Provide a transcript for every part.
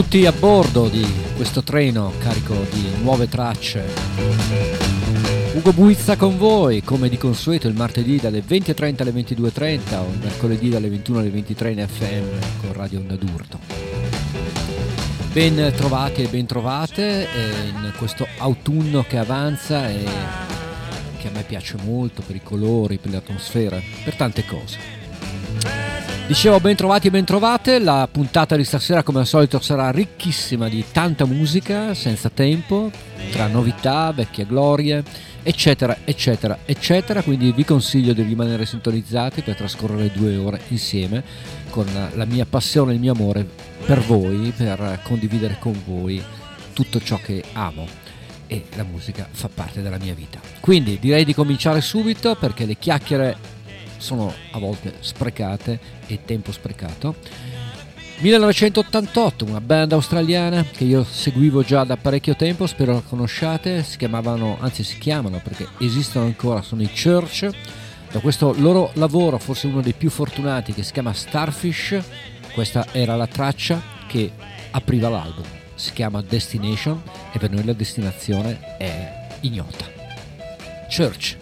Tutti a bordo di questo treno carico di nuove tracce. Ugo Buizza con voi, come di consueto il martedì dalle 20.30 alle 22.30 o il mercoledì dalle 21 alle 23 in FM con Radio Onda d'Urto. Ben trovati e ben trovate in questo autunno che avanza e che a me piace molto per i colori, per l'atmosfera, per tante cose. Dicevo ben trovati e ben trovate, la puntata di stasera come al solito sarà ricchissima di tanta musica, senza tempo, tra novità, vecchie glorie, eccetera, eccetera, eccetera, quindi vi consiglio di rimanere sintonizzati per trascorrere due ore insieme con la mia passione e il mio amore per voi, per condividere con voi tutto ciò che amo. E la musica fa parte della mia vita. Quindi direi di cominciare subito perché le chiacchiere sono a volte sprecate e tempo sprecato. 1988, una band australiana che io seguivo già da parecchio tempo, spero la conosciate, si chiamavano, anzi si chiamano perché esistono ancora, sono i Church. Da questo loro lavoro, forse uno dei più fortunati, che si chiama Starfish, questa era la traccia che apriva l'album. Si chiama Destination e per noi la destinazione è ignota. Church.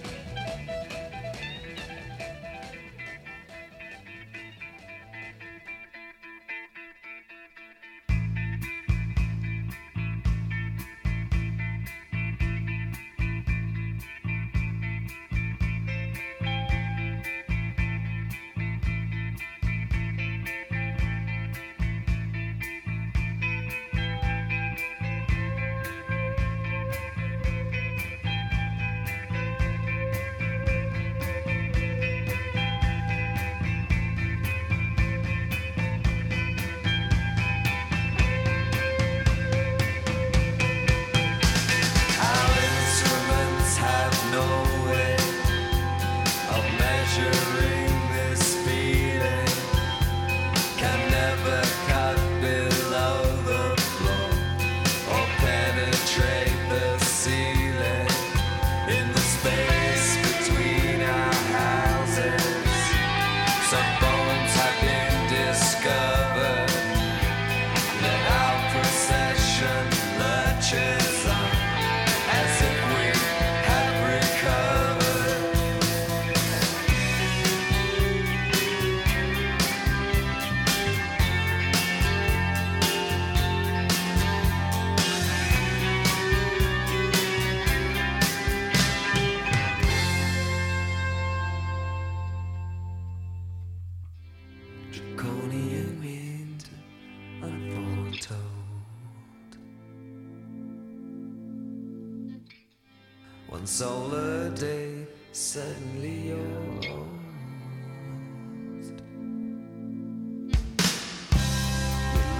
holiday, suddenly you're old. Your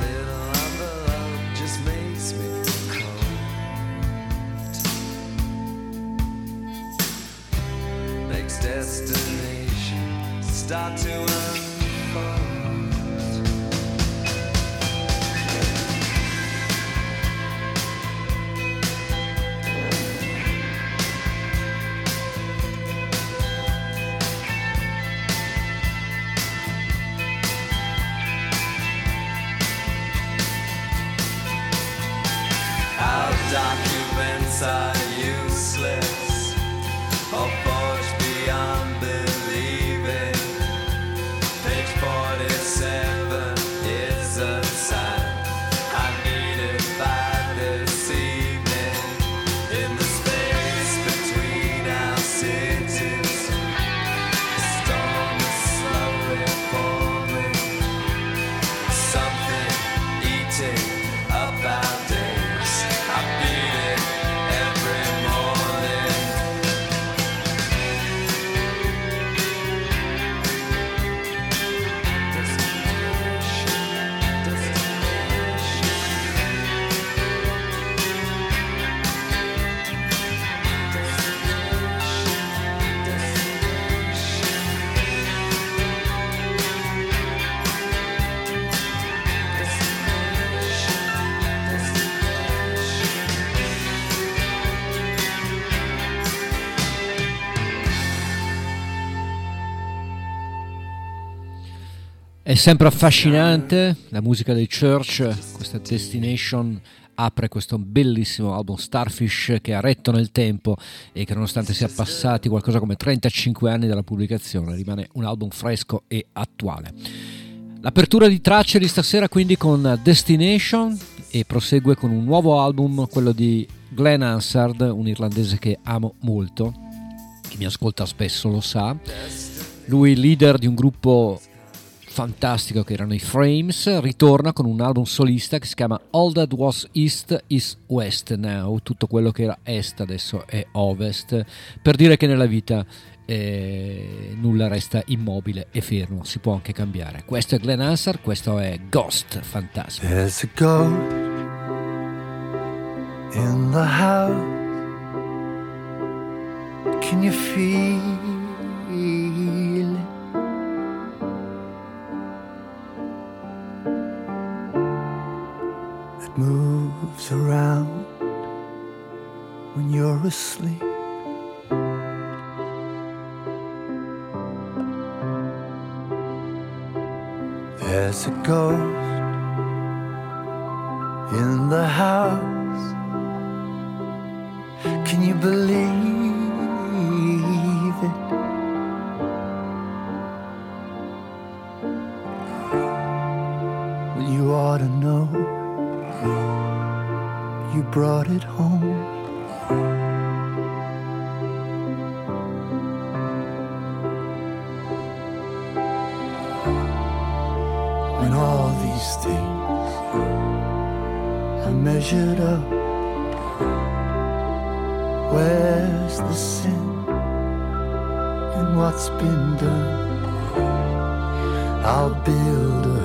little envelope just makes me cold. Makes destination start to. Sempre affascinante la musica dei Church, questa Destination apre questo bellissimo album Starfish che ha retto nel tempo e che nonostante sia passati qualcosa come 35 anni dalla pubblicazione rimane un album fresco e attuale. L'apertura di tracce di stasera quindi con Destination e prosegue con un nuovo album, quello di Glenn Hansard, un irlandese che amo molto, chi mi ascolta spesso lo sa. Lui leader di un gruppo fantastico che erano i Frames, ritorna con un album solista che si chiama All That Was East is West Now, tutto quello che era est adesso è ovest, per dire che nella vita eh, nulla resta immobile e fermo, si può anche cambiare. Questo è Glenn Hansard, questo è Ghost Fantasma. There's a ghost in the house Can you feel moves around when you're asleep. There's a ghost in the house. Can you believe brought it home. When all these things are measured up, where's the sin in what's been done? I'll build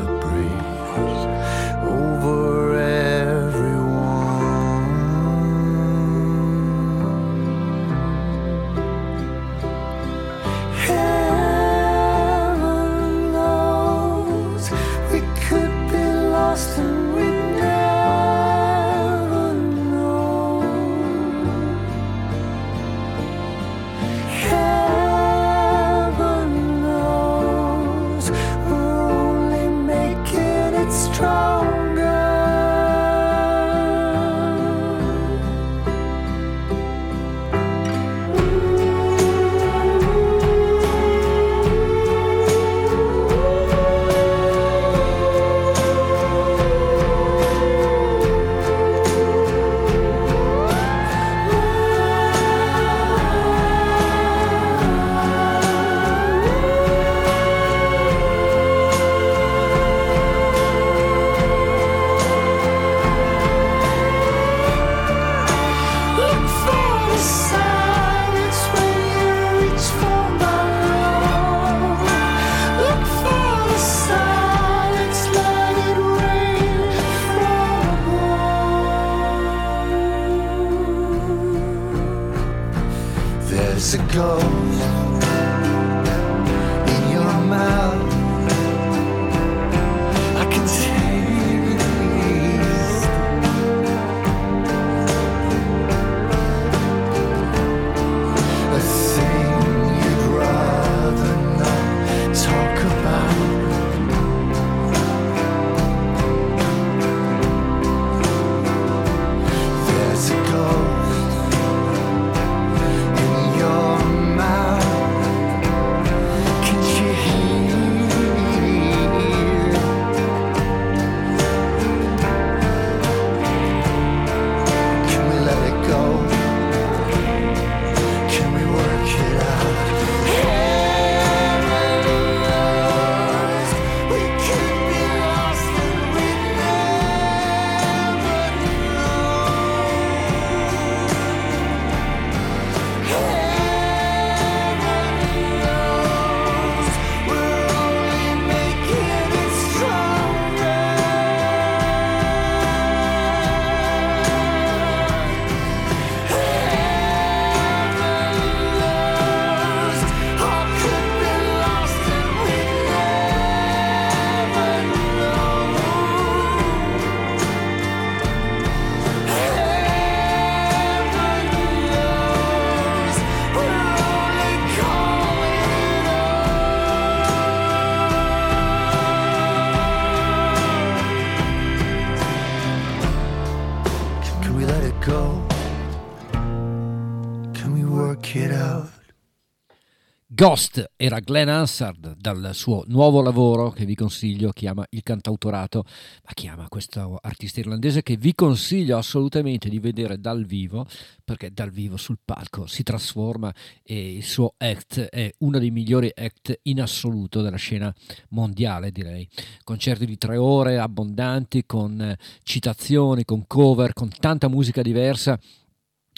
Ghost era Glenn Hansard dal suo nuovo lavoro che vi consiglio, chiama Il Cantautorato, ma chiama questo artista irlandese che vi consiglio assolutamente di vedere dal vivo, perché dal vivo sul palco si trasforma e il suo act è uno dei migliori act in assoluto della scena mondiale, direi. Concerti di tre ore abbondanti, con citazioni, con cover, con tanta musica diversa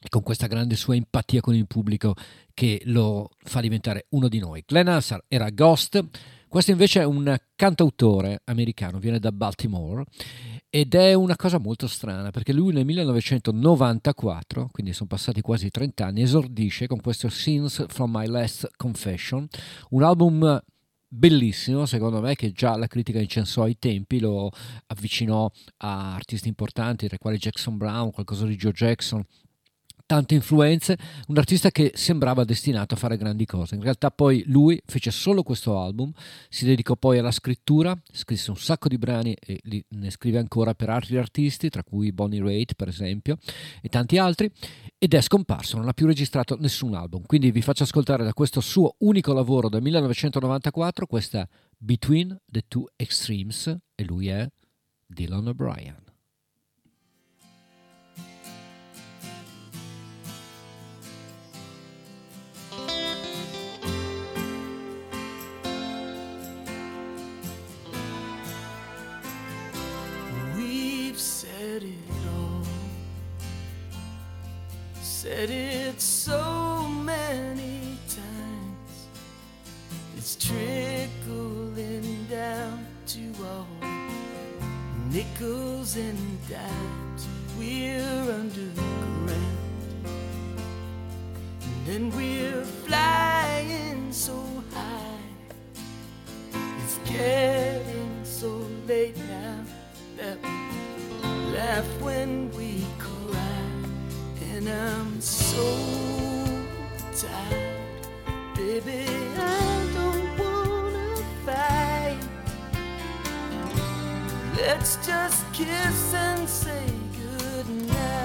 con questa grande sua empatia con il pubblico che lo fa diventare uno di noi. Glenn Hansard era Ghost, questo invece è un cantautore americano, viene da Baltimore ed è una cosa molto strana perché lui nel 1994, quindi sono passati quasi 30 anni, esordisce con questo Scenes from My Last Confession, un album bellissimo secondo me che già la critica incensò ai tempi lo avvicinò a artisti importanti tra i quali Jackson Brown, qualcosa di Joe Jackson tante influenze, un artista che sembrava destinato a fare grandi cose. In realtà poi lui fece solo questo album, si dedicò poi alla scrittura, scrisse un sacco di brani e li, ne scrive ancora per altri artisti, tra cui Bonnie Raitt per esempio, e tanti altri, ed è scomparso, non ha più registrato nessun album. Quindi vi faccio ascoltare da questo suo unico lavoro del 1994 questa Between the Two Extremes e lui è Dylan O'Brien. Said it all. Said it so many times. It's trickling down to all nickels and dimes. We're underground. And then we're flying so high. It's getting so late now that laugh when we cry, and I'm so tired, baby. I don't wanna fight. Let's just kiss and say goodnight.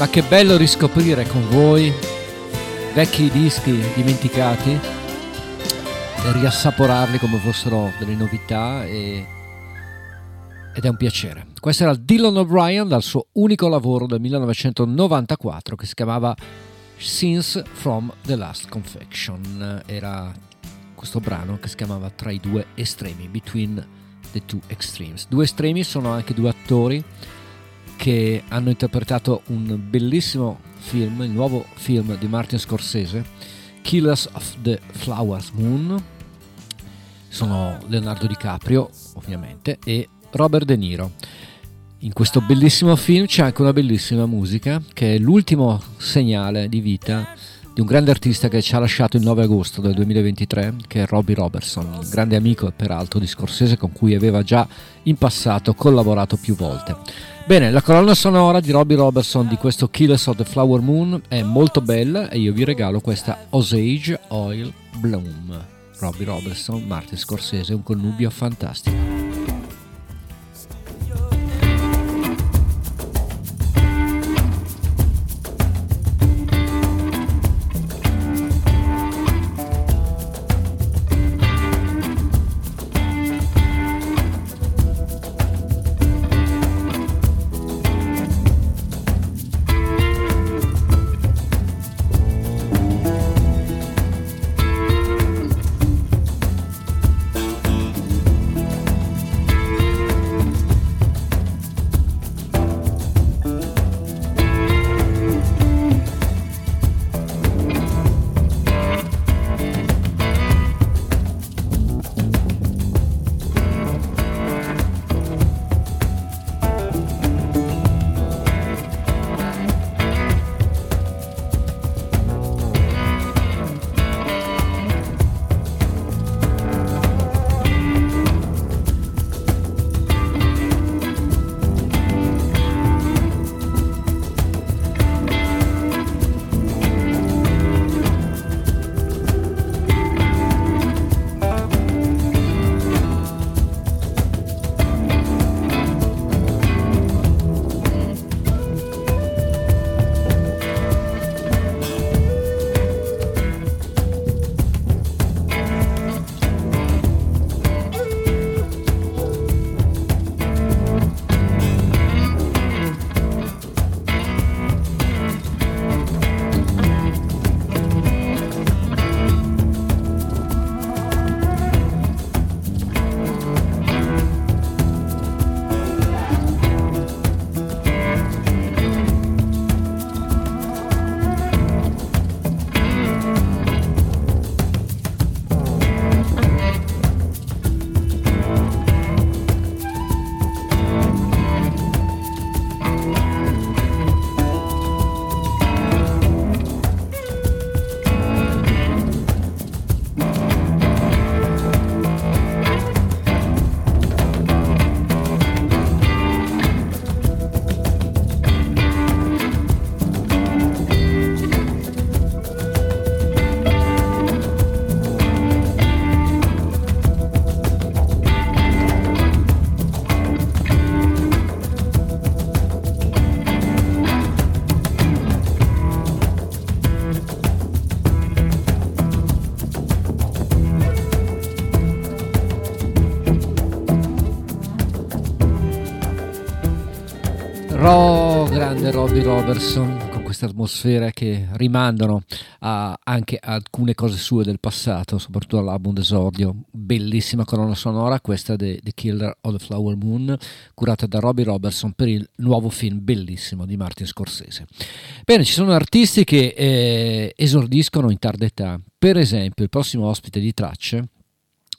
Ma che bello riscoprire con voi vecchi dischi dimenticati e riassaporarli come fossero delle novità e... ed è un piacere. Questo era Dylan O'Brien dal suo unico lavoro del 1994 che si chiamava Scenes from the Last Confection. Era questo brano che si chiamava Tra i due estremi, Between the Two Extremes. Due estremi sono anche due attori che hanno interpretato un bellissimo film, il nuovo film di Martin Scorsese, Killers of the Flowers Moon. Sono Leonardo DiCaprio, ovviamente, e Robert De Niro. In questo bellissimo film c'è anche una bellissima musica, che è l'ultimo segnale di vita di un grande artista che ci ha lasciato il 9 agosto del 2023, che è Robbie Robertson, grande amico peraltro di Scorsese con cui aveva già in passato collaborato più volte. Bene, la colonna sonora di Robbie Robertson di questo Killers of the Flower Moon è molto bella e io vi regalo questa Osage Oil Bloom. Robbie Robertson, Martin Scorsese, un connubio fantastico. Robertson con queste atmosfere che rimandano a, anche a alcune cose sue del passato, soprattutto all'album d'esordio. Bellissima colonna sonora, questa di The Killer of the Flower Moon, curata da Robbie Robertson per il nuovo film bellissimo di Martin Scorsese. Bene, ci sono artisti che eh, esordiscono in tarda età. Per esempio, il prossimo ospite di Tracce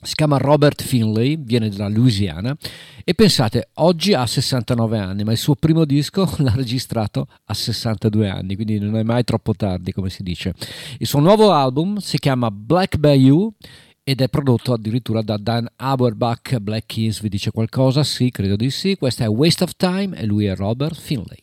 si chiama Robert Finlay, viene dalla Louisiana e pensate, oggi ha 69 anni, ma il suo primo disco l'ha registrato a 62 anni, quindi non è mai troppo tardi, come si dice. Il suo nuovo album si chiama Black Bayou ed è prodotto addirittura da Dan Auerbach. Black Keys vi dice qualcosa? Sì, credo di sì. Questa è Waste of Time e lui è Robert Finlay.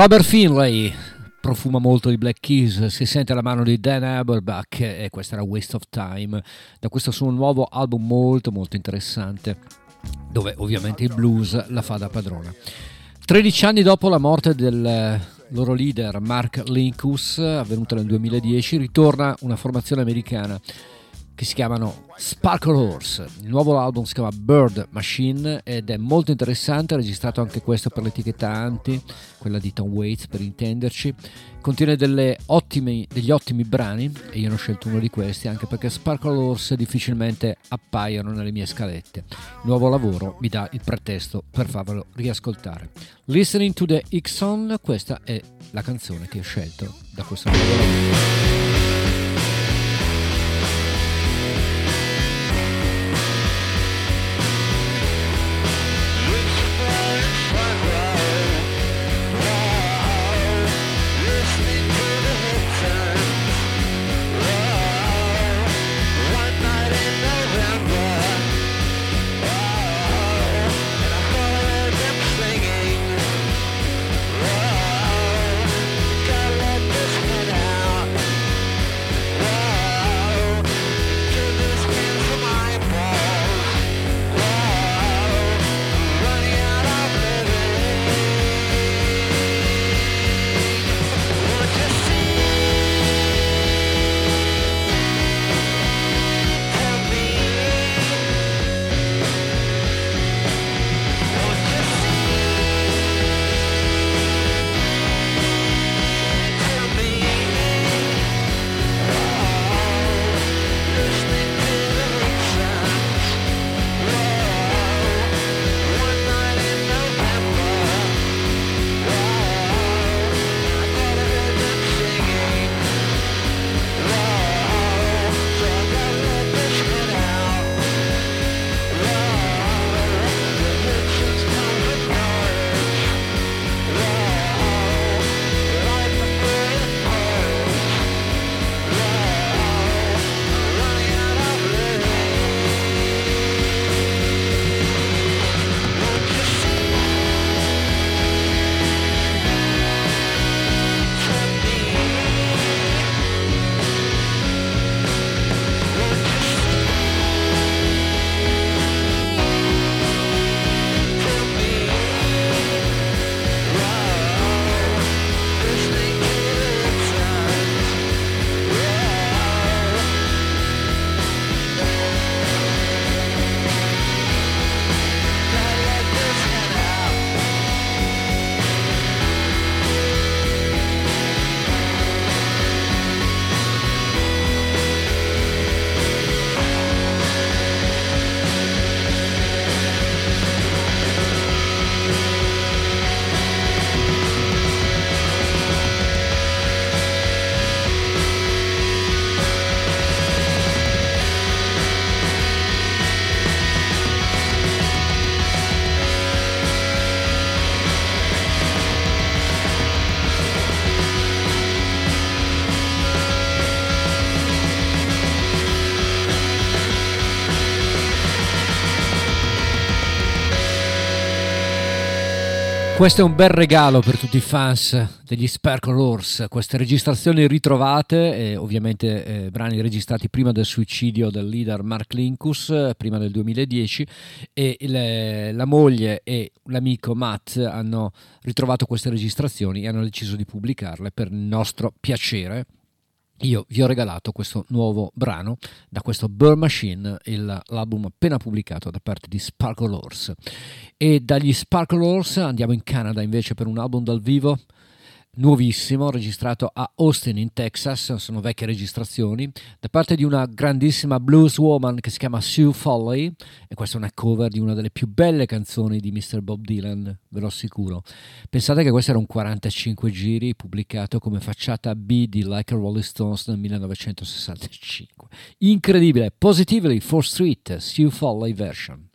Robert Finlay profuma molto di Black Keys, si sente la mano di Dan Aberbach e questa era Waste of Time, da questo suo nuovo album molto molto interessante, dove ovviamente il blues la fa da padrona. 13 anni dopo la morte del loro leader Mark Linkus, avvenuta nel 2010, ritorna una formazione americana che si chiamano Sparkle Horse. Il nuovo album si chiama Bird Machine ed è molto interessante, ha registrato anche questo per l'etichetta Anti, quella di Tom Waits per intenderci. Contiene ottimi, degli ottimi brani e io ne ho scelto uno di questi anche perché Sparkle Horse difficilmente appaiono nelle mie scalette. Il nuovo lavoro mi dà il pretesto per farvelo riascoltare. Listening to the Ixon, questa è la canzone che ho scelto da questo nuovo lavoro. Questo è un bel regalo per tutti i fans degli Sparkle Horse, queste registrazioni ritrovate, eh, ovviamente eh, brani registrati prima del suicidio del leader Mark Linkus, prima del 2010, e le, la moglie e l'amico Matt hanno ritrovato queste registrazioni e hanno deciso di pubblicarle per nostro piacere io vi ho regalato questo nuovo brano da questo Burr Machine, il, l'album appena pubblicato da parte di Sparkle Horse. E dagli Sparkle Horse andiamo in Canada invece per un album dal vivo nuovissimo, registrato a Austin in Texas, sono vecchie registrazioni, da parte di una grandissima blues woman che si chiama Sue Foley, e questa è una cover di una delle più belle canzoni di Mr. Bob Dylan, ve lo assicuro. Pensate che questo era un 45 giri pubblicato come facciata B di Like a Rolling Stones nel 1965. Incredibile, Positively for Street, Sue Foley version.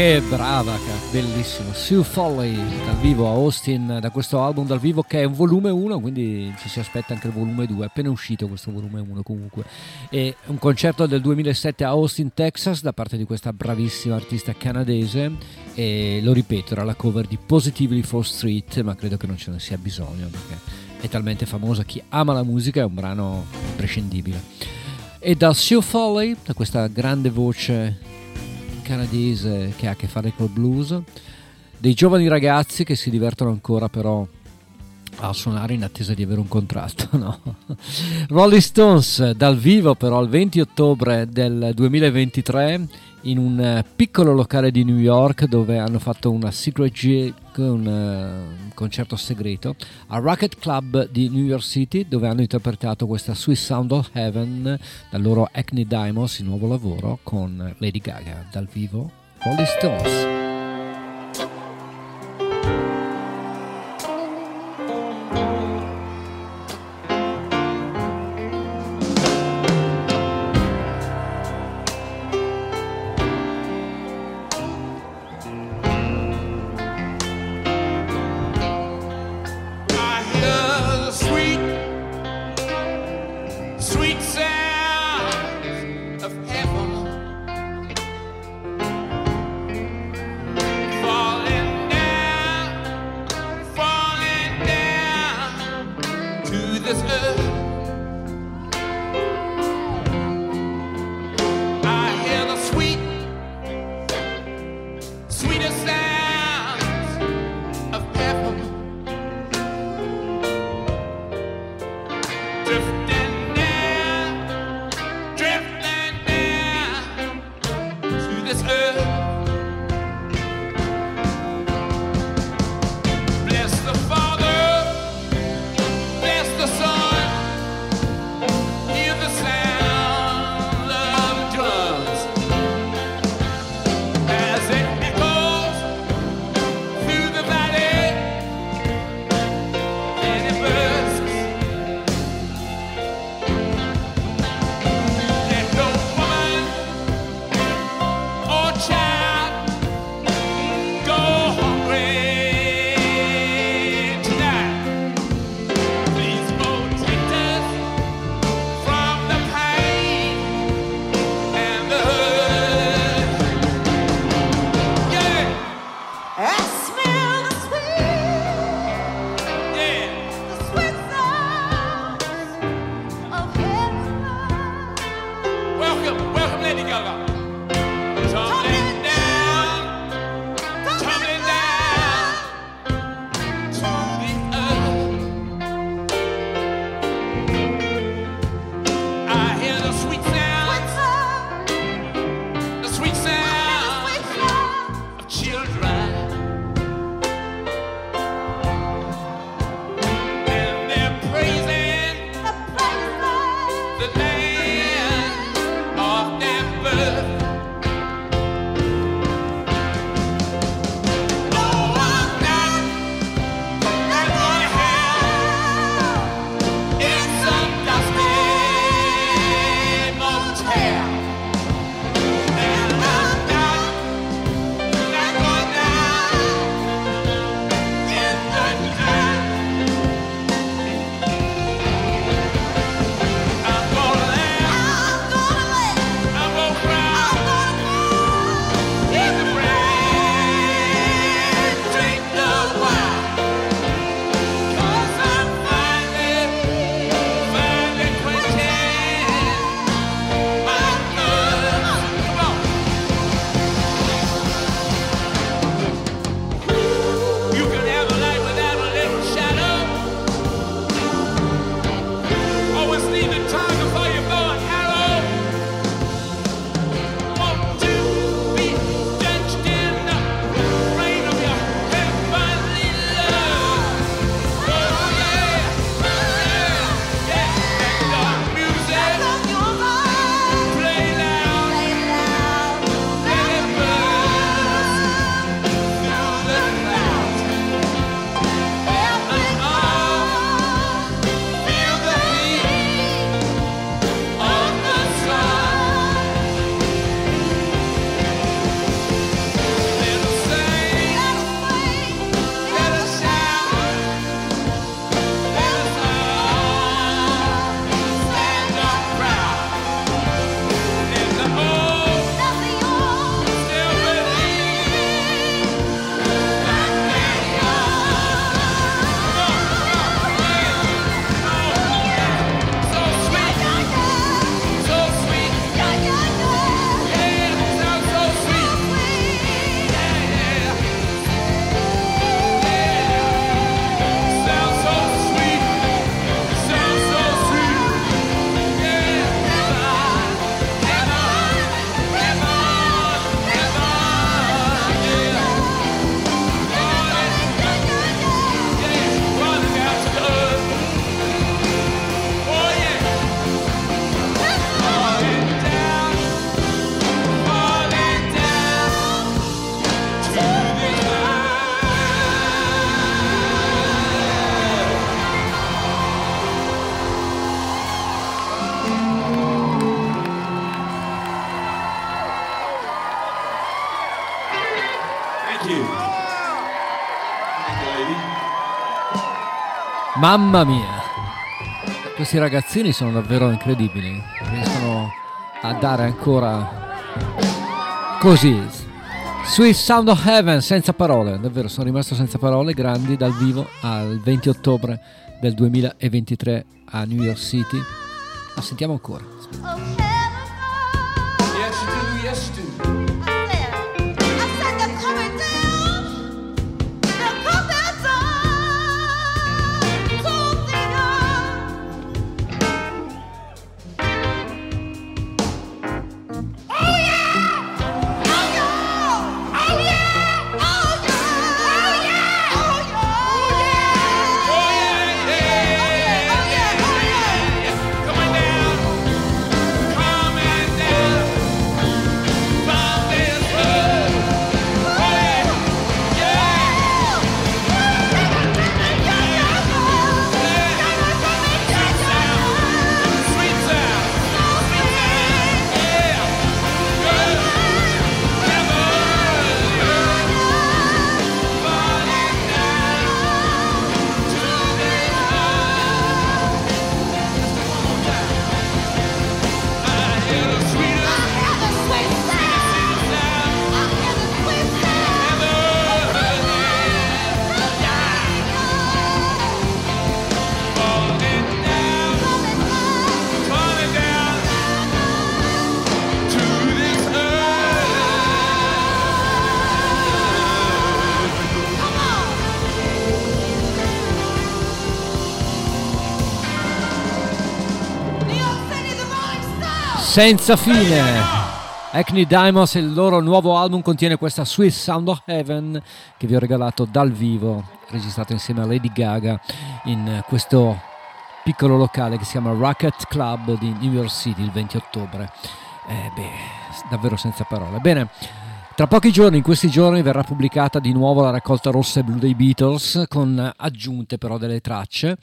Che brava, bellissimo. Sue Folly dal vivo a Austin, da questo album dal vivo che è un volume 1, quindi ci si aspetta anche il volume 2, è appena uscito questo volume 1 comunque. E un concerto del 2007 a Austin, Texas, da parte di questa bravissima artista canadese e lo ripeto, era la cover di Positively for Street, ma credo che non ce ne sia bisogno perché è talmente famosa, chi ama la musica è un brano imprescindibile. E da Sue Foley, da questa grande voce canadese che ha a che fare col blues, dei giovani ragazzi che si divertono ancora però a suonare in attesa di avere un contratto. No? Rolling Stones dal vivo però il 20 ottobre del 2023 in un piccolo locale di New York dove hanno fatto una secret gig, un, uh, concerto segreto al Rocket Club di New York City dove hanno interpretato questa Swiss Sound of Heaven dal loro Acne Diamonds, il nuovo lavoro con Lady Gaga dal vivo Rolling Stones. Mamma mia! Questi ragazzini sono davvero incredibili. Riescono a dare ancora così. Sweet Sound of Heaven, senza parole. Davvero, sono rimasto senza parole. Grandi dal vivo al 20 ottobre del 2023 a New York City. La sentiamo ancora. Okay. Senza fine. Acne Diamonds, il loro nuovo album contiene questa Sweet Sound of Heaven che vi ho regalato dal vivo, registrato insieme a Lady Gaga in questo piccolo locale che si chiama Rocket Club di New York City il 20 ottobre. Eh, beh, davvero senza parole. Bene. Tra pochi giorni, in questi giorni, verrà pubblicata di nuovo la raccolta rossa e blu dei Beatles, con aggiunte però delle tracce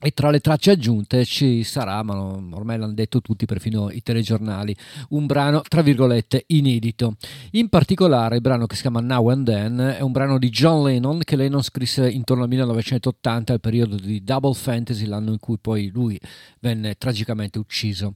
e tra le tracce aggiunte ci sarà, ma ormai l'hanno detto tutti, perfino i telegiornali, un brano tra virgolette inedito. In particolare il brano che si chiama Now and Then è un brano di John Lennon che Lennon scrisse intorno al 1980, al periodo di Double Fantasy, l'anno in cui poi lui venne tragicamente ucciso.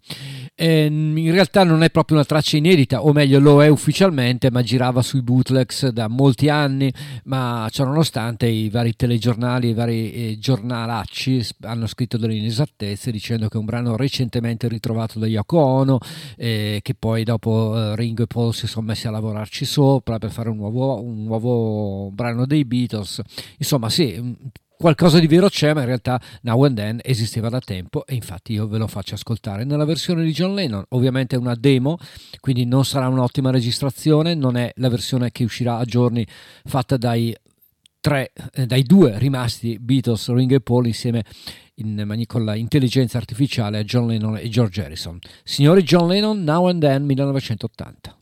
E in realtà non è proprio una traccia inedita, o meglio lo è ufficialmente, ma girava sui bootlegs da molti anni, ma ciononostante i vari telegiornali, i vari eh, giornalacci hanno scritto delle inesattezze dicendo che è un brano recentemente ritrovato da Yoko Ono e che poi dopo eh, Ringo e Paul si sono messi a lavorarci sopra per fare un nuovo, un nuovo brano dei Beatles. Insomma, sì, qualcosa di vero c'è, ma in realtà Now and Then esisteva da tempo e infatti io ve lo faccio ascoltare nella versione di John Lennon. Ovviamente è una demo, quindi non sarà un'ottima registrazione, non è la versione che uscirà a giorni fatta dai tre, eh, dai due rimasti Beatles, Ringo e Paul insieme in, con l'intelligenza artificiale a John Lennon e George Harrison. Signori John Lennon, Now and Then 1980.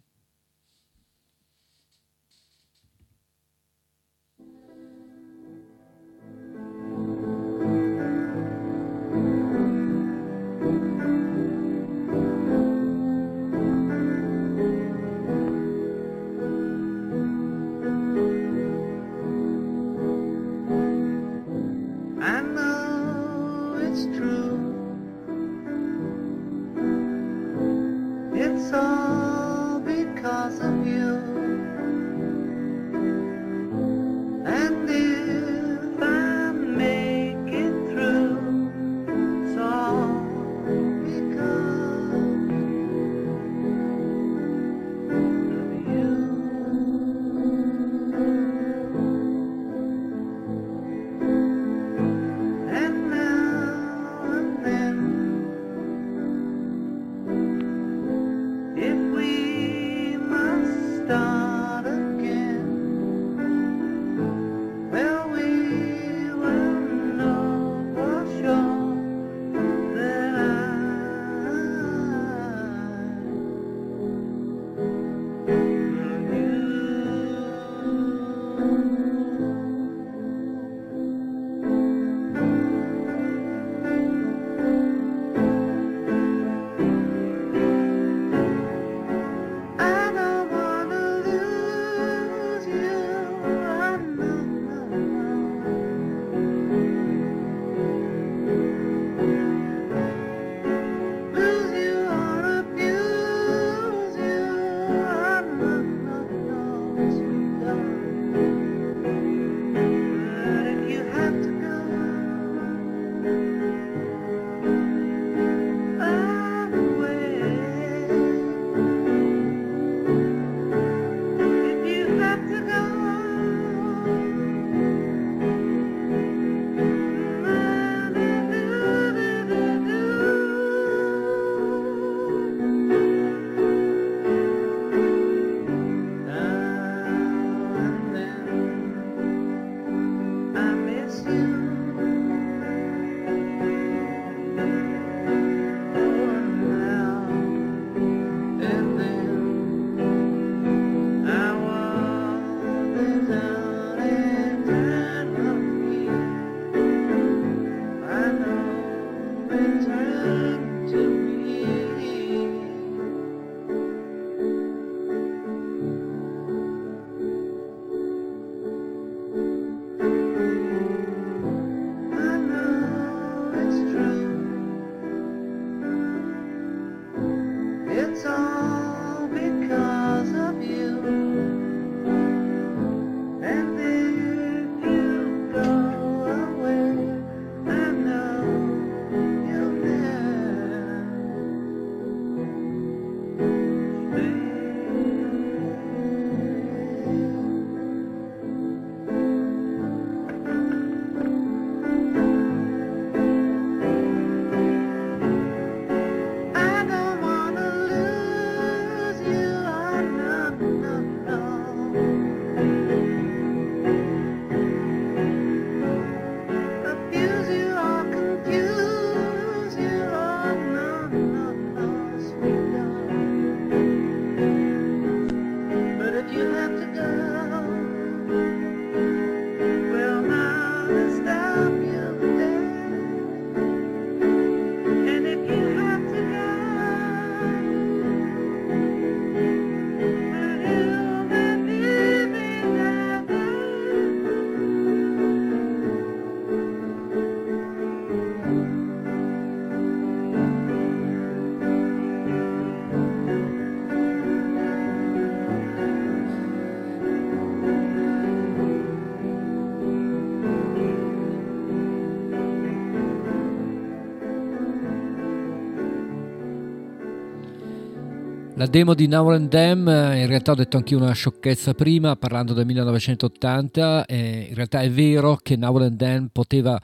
La demo di Now and Them, in realtà ho detto anche una sciocchezza prima parlando del 1980, eh, in realtà è vero che Now and Them poteva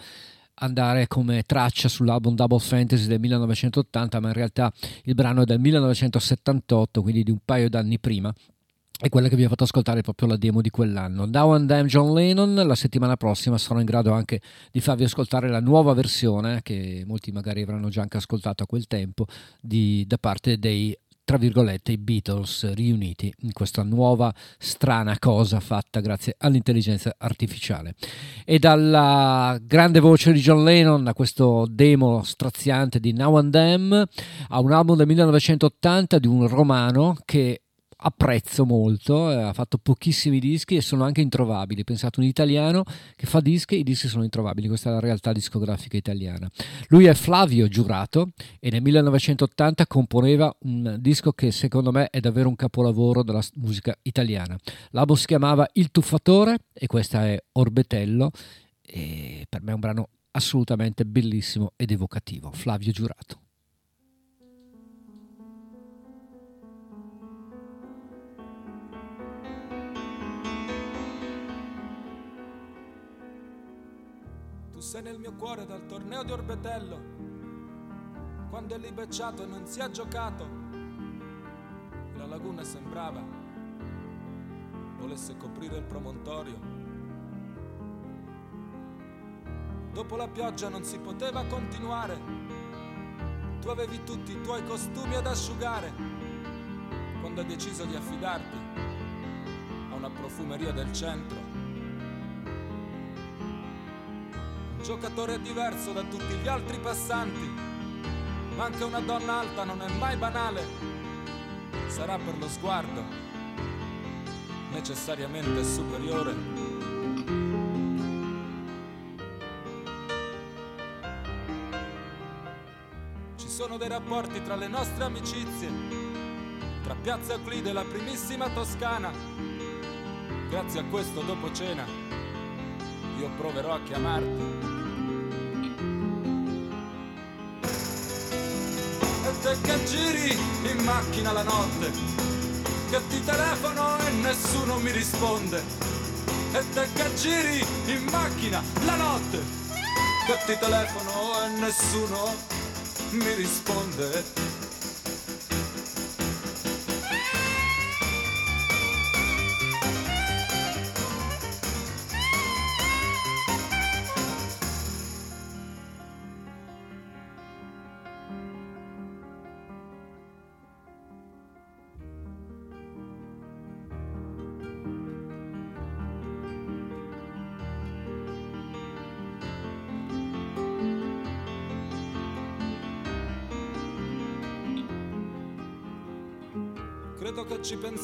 andare come traccia sull'album Double Fantasy del 1980, ma in realtà il brano è del 1978, quindi di un paio d'anni prima. E quella che vi ho fatto ascoltare è proprio la demo di quell'anno. Now and Then John Lennon, la settimana prossima sarò in grado anche di farvi ascoltare la nuova versione, che molti magari avranno già anche ascoltato a quel tempo, di, da parte dei tra virgolette, i Beatles riuniti in questa nuova strana cosa fatta grazie all'intelligenza artificiale. E dalla grande voce di John Lennon a questo demo straziante di Now and Them a un album del 1980 di un romano che apprezzo molto, eh, ha fatto pochissimi dischi e sono anche introvabili. Pensate, un italiano che fa dischi, i dischi sono introvabili, questa è la realtà discografica italiana. Lui è Flavio Giurato e nel 1980 componeva un disco che secondo me è davvero un capolavoro della musica italiana. L'album si chiamava Il Tuffatore e questa è Orbetello e per me è un brano assolutamente bellissimo ed evocativo. Flavio Giurato. Sei nel mio cuore dal torneo di Orbetello, quando è lì becciato e non si è giocato, la laguna sembrava volesse coprire il promontorio. Dopo la pioggia non si poteva continuare, tu avevi tutti i tuoi costumi ad asciugare, quando hai deciso di affidarti a una profumeria del centro giocatore diverso da tutti gli altri passanti, ma anche una donna alta non è mai banale, sarà per lo sguardo necessariamente superiore. Ci sono dei rapporti tra le nostre amicizie, tra Piazza Euclide e la primissima Toscana. Grazie a questo dopo cena io proverò a chiamarti te che giri in macchina la notte, che ti telefono e nessuno mi risponde. E te che giri in macchina la notte, che ti telefono e nessuno mi risponde.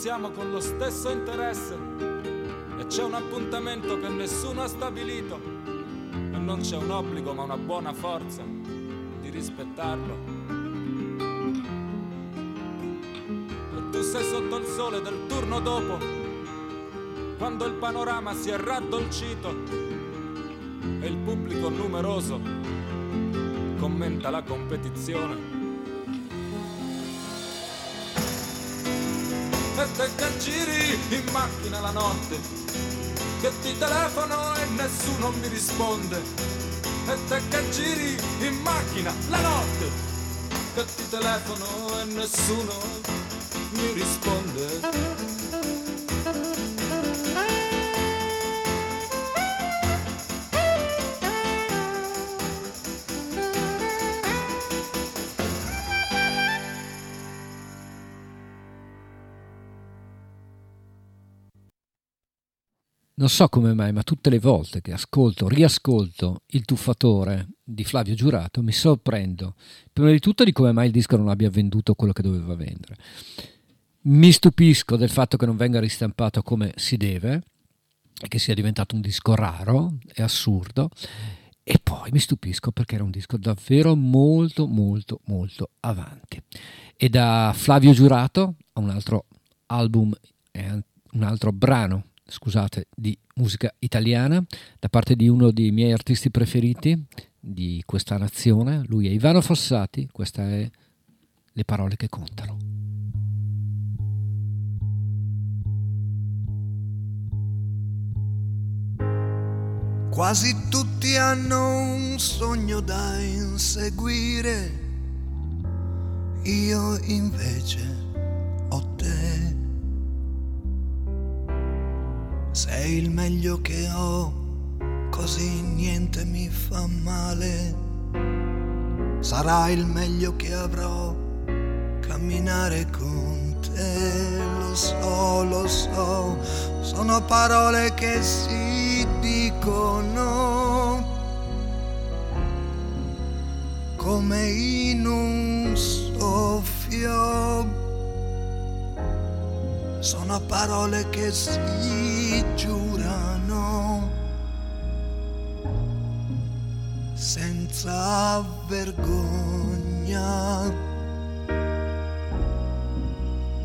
Pensiamo con lo stesso interesse e c'è un appuntamento che nessuno ha stabilito e non c'è un obbligo ma una buona forza di rispettarlo. E tu sei sotto il sole del turno dopo, quando il panorama si è raddolcito e il pubblico numeroso commenta la competizione. E te che giri in macchina la notte, che ti telefono e nessuno mi risponde, e te che giri in macchina la notte, che ti telefono e nessuno mi risponde. Non so come mai, ma tutte le volte che ascolto, riascolto Il tuffatore di Flavio Giurato mi sorprendo, prima di tutto di come mai il disco non abbia venduto quello che doveva vendere. Mi stupisco del fatto che non venga ristampato come si deve e che sia diventato un disco raro e assurdo. E poi mi stupisco perché era un disco davvero molto, molto, molto avanti. E da Flavio Giurato a un altro album un altro brano scusate, di musica italiana da parte di uno dei miei artisti preferiti di questa nazione. Lui è Ivano Fossati, queste sono Le parole che contano. Quasi tutti hanno un sogno da inseguire, io invece ho te sei il meglio che ho, così niente mi fa male. Sarà il meglio che avrò, camminare con te, lo so, lo so, sono parole che si dicono come in un soffio. Sono parole che si giurano senza vergogna.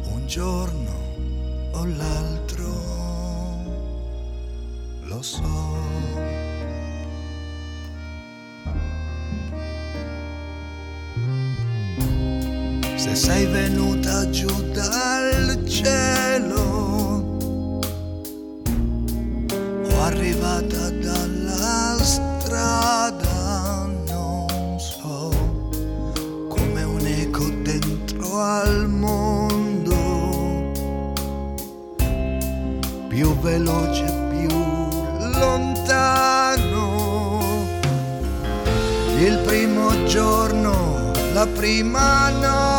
Un giorno o l'altro lo so. Se sei venuta giù dal cielo o arrivata dalla strada, non so, come un eco dentro al mondo, più veloce, più lontano. Il primo giorno, la prima notte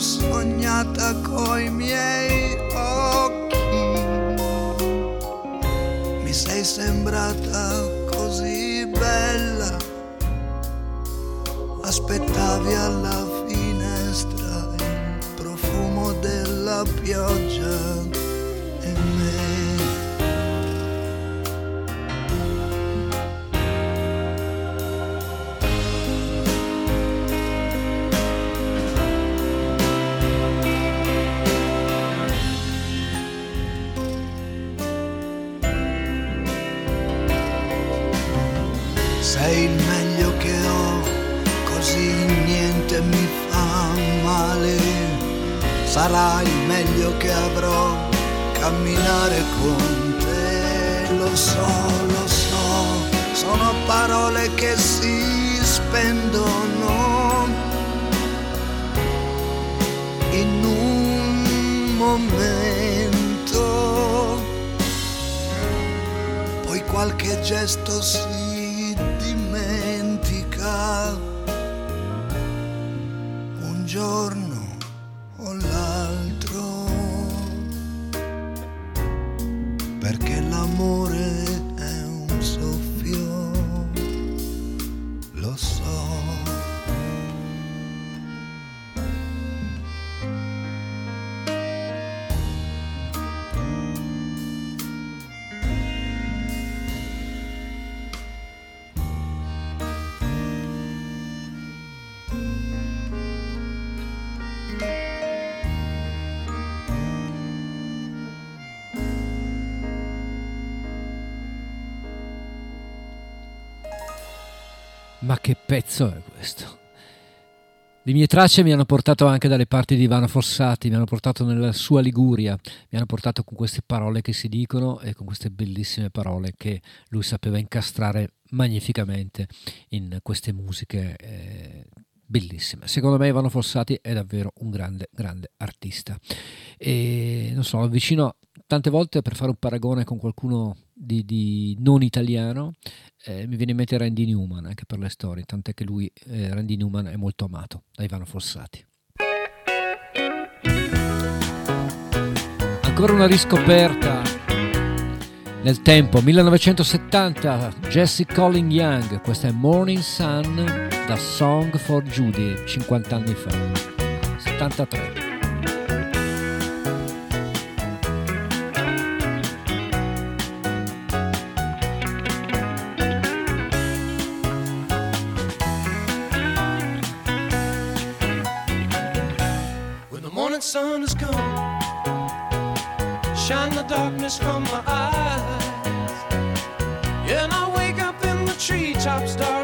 sognata coi miei occhi. Mi sei sembrata così bella, aspettavi alla finestra il profumo della pioggia qualche gesto pezzo è questo? Le mie tracce mi hanno portato anche dalle parti di Ivano Fossati, mi hanno portato nella sua Liguria, mi hanno portato con queste parole che si dicono e con queste bellissime parole che lui sapeva incastrare magnificamente in queste musiche eh, bellissime. Secondo me Ivano Fossati è davvero un grande, grande artista. E non so, avvicino tante volte per fare un paragone con qualcuno di, di non italiano, eh, mi viene in mente Randy Newman anche per le storie, tant'è che lui, eh, Randy Newman, è molto amato da Ivano Fossati. Ancora una riscoperta nel tempo, 1970, Jesse Colin Young, questa è Morning Sun, da Song for Judy, 50 anni fa, 73. Morning sun is gone, shine the darkness from my eyes. And I wake up in the treetops, darling.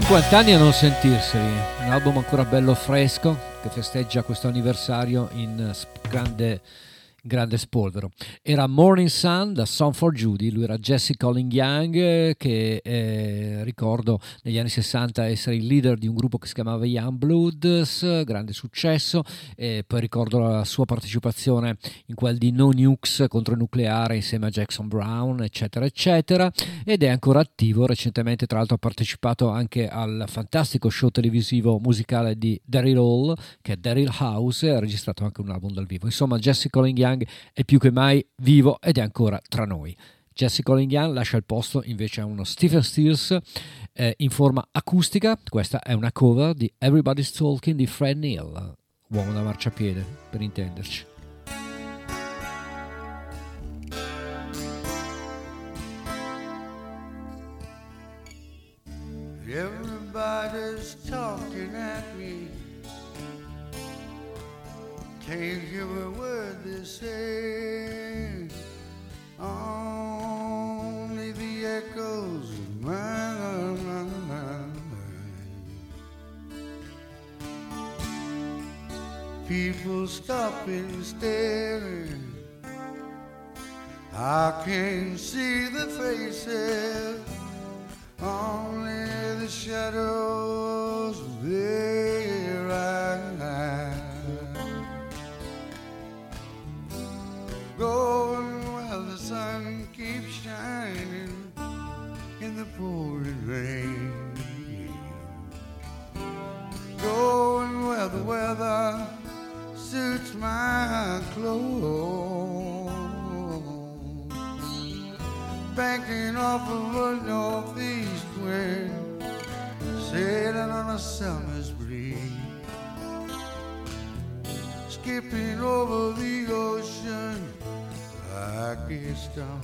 50 anni a non sentirseli, un album ancora bello fresco che festeggia questo anniversario in grande, grande spolvero. Era Morning Sun da Song for Judy, lui era Jesse Colling Young eh, che eh, ricordo negli anni 60 essere il leader di un gruppo che si chiamava Young Bloods, grande successo, e poi ricordo la sua partecipazione in quel di No Nukes contro il nucleare insieme a Jackson Brown, eccetera, eccetera, ed è ancora attivo. Recentemente, tra l'altro, ha partecipato anche al fantastico show televisivo musicale di Daryl Hall, che è Daryl House, ha registrato anche un album dal vivo. Insomma, Jesse Colling Young è più che mai vivo ed è ancora tra noi. Jesse Colling Young lascia il posto invece a uno Stephen Stills eh, in forma acustica. Questa è una cover di Everybody's Talking di Fred Neil, uomo da marciapiede, per intenderci. Everybody's talking at me. Can't hear a word they say. Only the echoes of my mind. People stopping, staring. I can't see the faces only the shadows of their eyes. The sun keeps shining in the pouring rain. Going where the weather suits my clothes banking off of a northeast wind, sailing on a summer's breeze, skipping over the ocean Pakistan.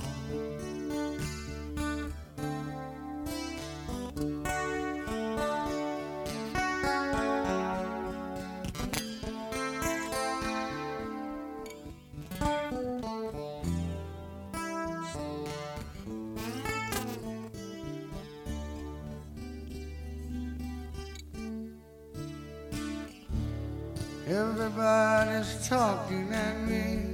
Everybody's talking at me.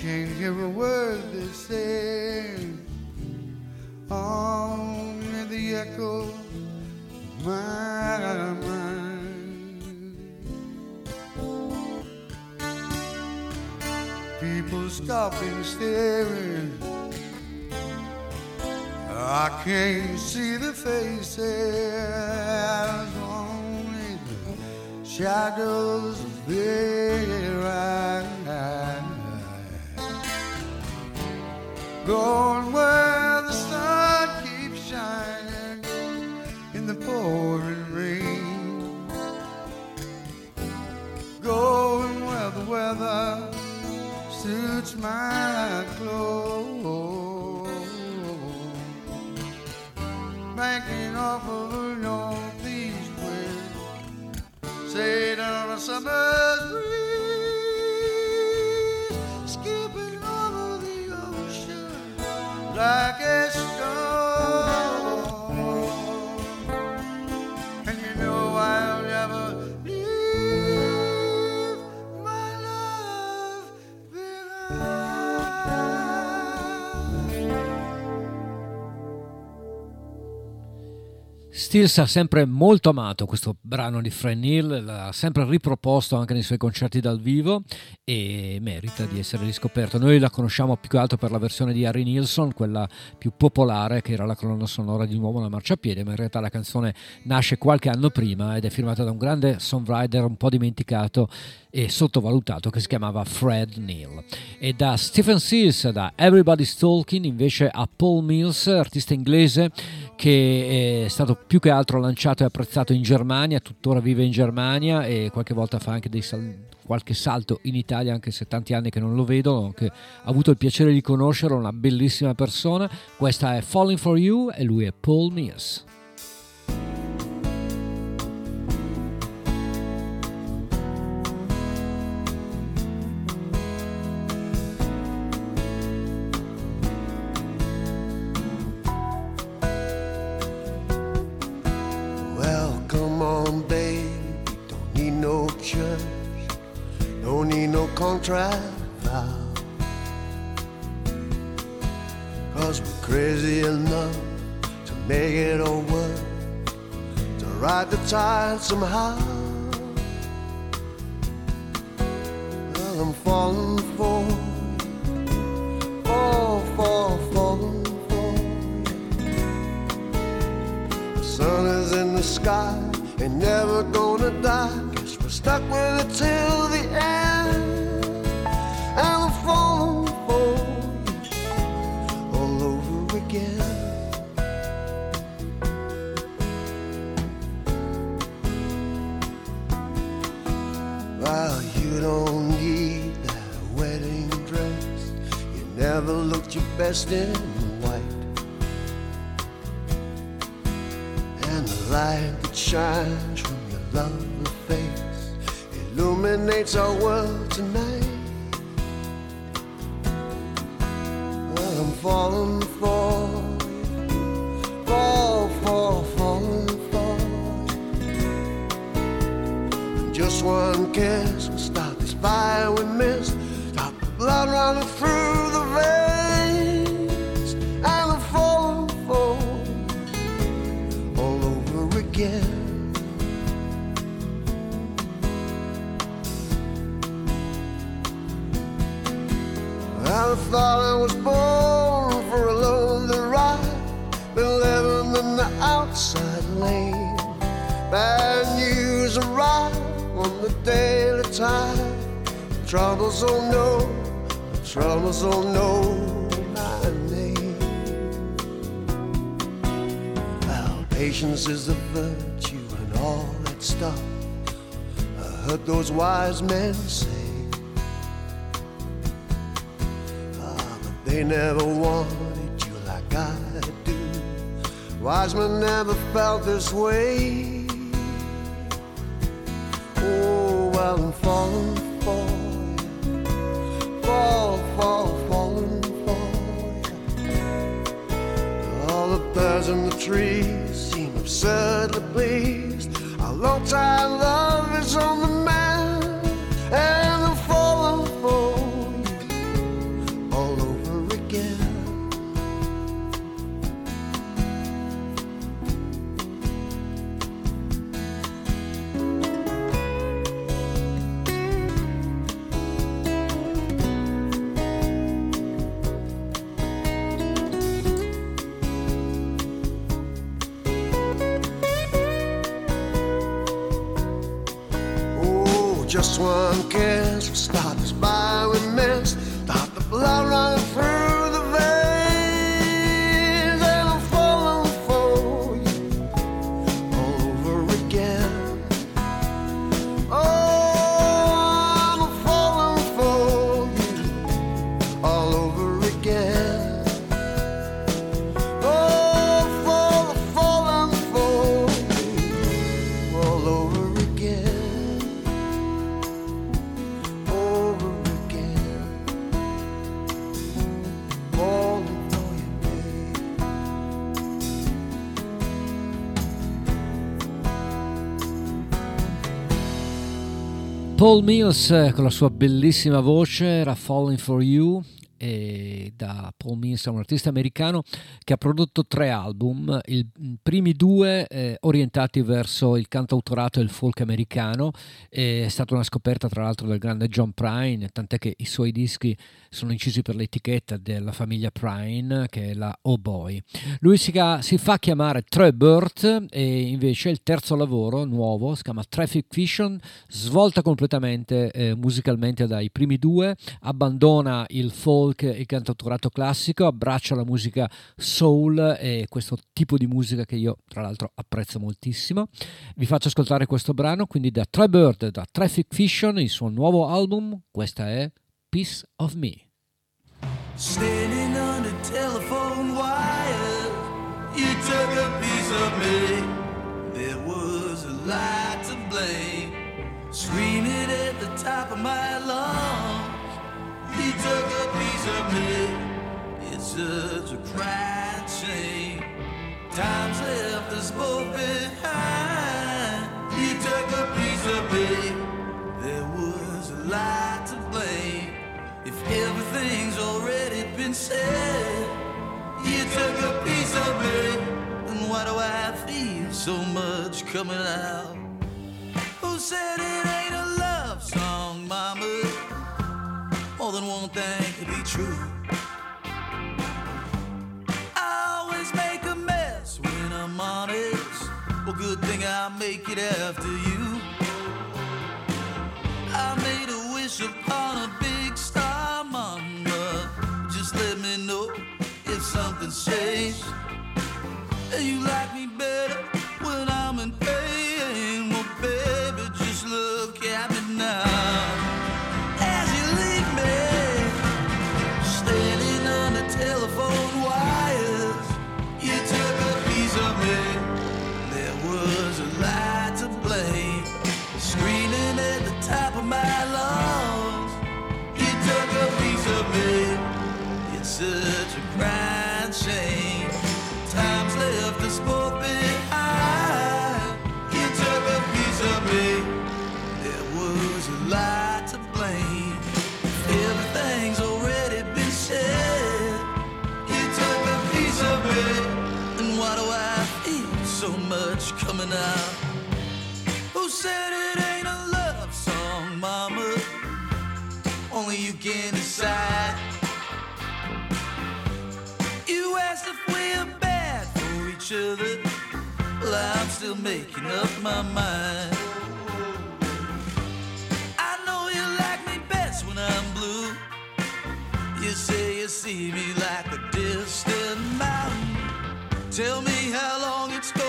Can't hear a word they say. Only the echo of my mind. People stopping, staring. I can't see the faces, only the shadows of their eyes. Going where the sun keeps shining in the pouring rain. Going where the weather suits my clothes. Banking off of a northeast wind, sailing on a summer's breeze, like a storm. Stills ha sempre molto amato questo brano di Fred Neil, l'ha sempre riproposto anche nei suoi concerti dal vivo e merita di essere riscoperto. Noi la conosciamo più che altro per la versione di Harry Nilsson, quella più popolare che era la colonna sonora di nuovo una marciapiede, ma in realtà la canzone nasce qualche anno prima ed è firmata da un grande songwriter un po' dimenticato e sottovalutato che si chiamava Fred Neil. E da Stephen Seals, da Everybody's Talking, invece a Paul Mills, artista inglese che è stato più che altro lanciato e apprezzato in Germania, tuttora vive in Germania e qualche volta fa anche sal- qualche salto in Italia, anche se tanti anni che non lo vedo, che ho avuto il piacere di conoscerlo, una bellissima persona. Questa è Falling for You e lui è Paul Mills. Need no contract vow. Cause we're crazy enough to make it all work. To ride the tide somehow. Well, I'm falling for you. Fall, fall, falling for you. The sun is in the sky, ain't never gonna die. Stuck with it till the end. And I'm falling for you all over again. Well, you don't need that wedding dress. You never looked your best in white. And the light that shines from your face illuminates our world tonight. Well, I'm falling for fall, fall, falling for you. Just one kiss will start this fire we missed, stop the blood running through the veins, and I'm falling for all over again. I thought I was born for a lonely ride, been living in the outside lane. Bad news arrive on the daily tide. Troubles don't know, troubles don't know my name. Patience is a virtue and all that stuff. I heard those wise men say. They never wanted you like I do. Wise men never felt this way. Oh, well, I'm falling for you. Fall, fall, falling for you. All the birds in the trees seem absurdly pleased. Our long time love is on the man, and I'm falling one cares. Paul Mills eh, con la sua bellissima voce era Falling for You e da Paul è un artista americano che ha prodotto tre album, i primi due eh, orientati verso il cantautorato e il folk americano, è stata una scoperta tra l'altro del grande John Prine, tant'è che i suoi dischi sono incisi per l'etichetta della famiglia Prine che è la Oh Boy. Lui si, ca- si fa chiamare Troy Burt e invece il terzo lavoro nuovo si chiama Traffic Vision, svolta completamente eh, musicalmente dai primi due, abbandona il folk e il cantautorato classico, abbraccia la musica soul e questo tipo di musica che io tra l'altro apprezzo moltissimo. Vi faccio ascoltare questo brano quindi da Troy Bird, da Traffic Vision, il suo nuovo album, questa è Piece of Me. Standing on the telephone wire, you took a piece of me. There was a lie to blame. Screaming at the top of my lungs, you took a piece of me. It's such a crying shame. Time's left us both behind. You took a piece of me. There was a lot to blame. If everything's already been said, you took a piece of me. Then why do I feel so much coming out? Who said it More than one thing could be true. I always make a mess when I'm honest. Well, good thing I make it after you. I made a wish upon a big star, mama. Just let me know if something's changed. And you like me better when I'm in pain. Shame. Time's left us both behind. You took a piece of me. There was a lie to blame. Everything's already been said. You took a piece of me. And why do I so much coming out? Who said it ain't a love song, mama? Only you can decide. Each. Well, I'm still making up my mind. I know you like me best when I'm blue. You say you see me like a distant mountain. Tell me how long it's gonna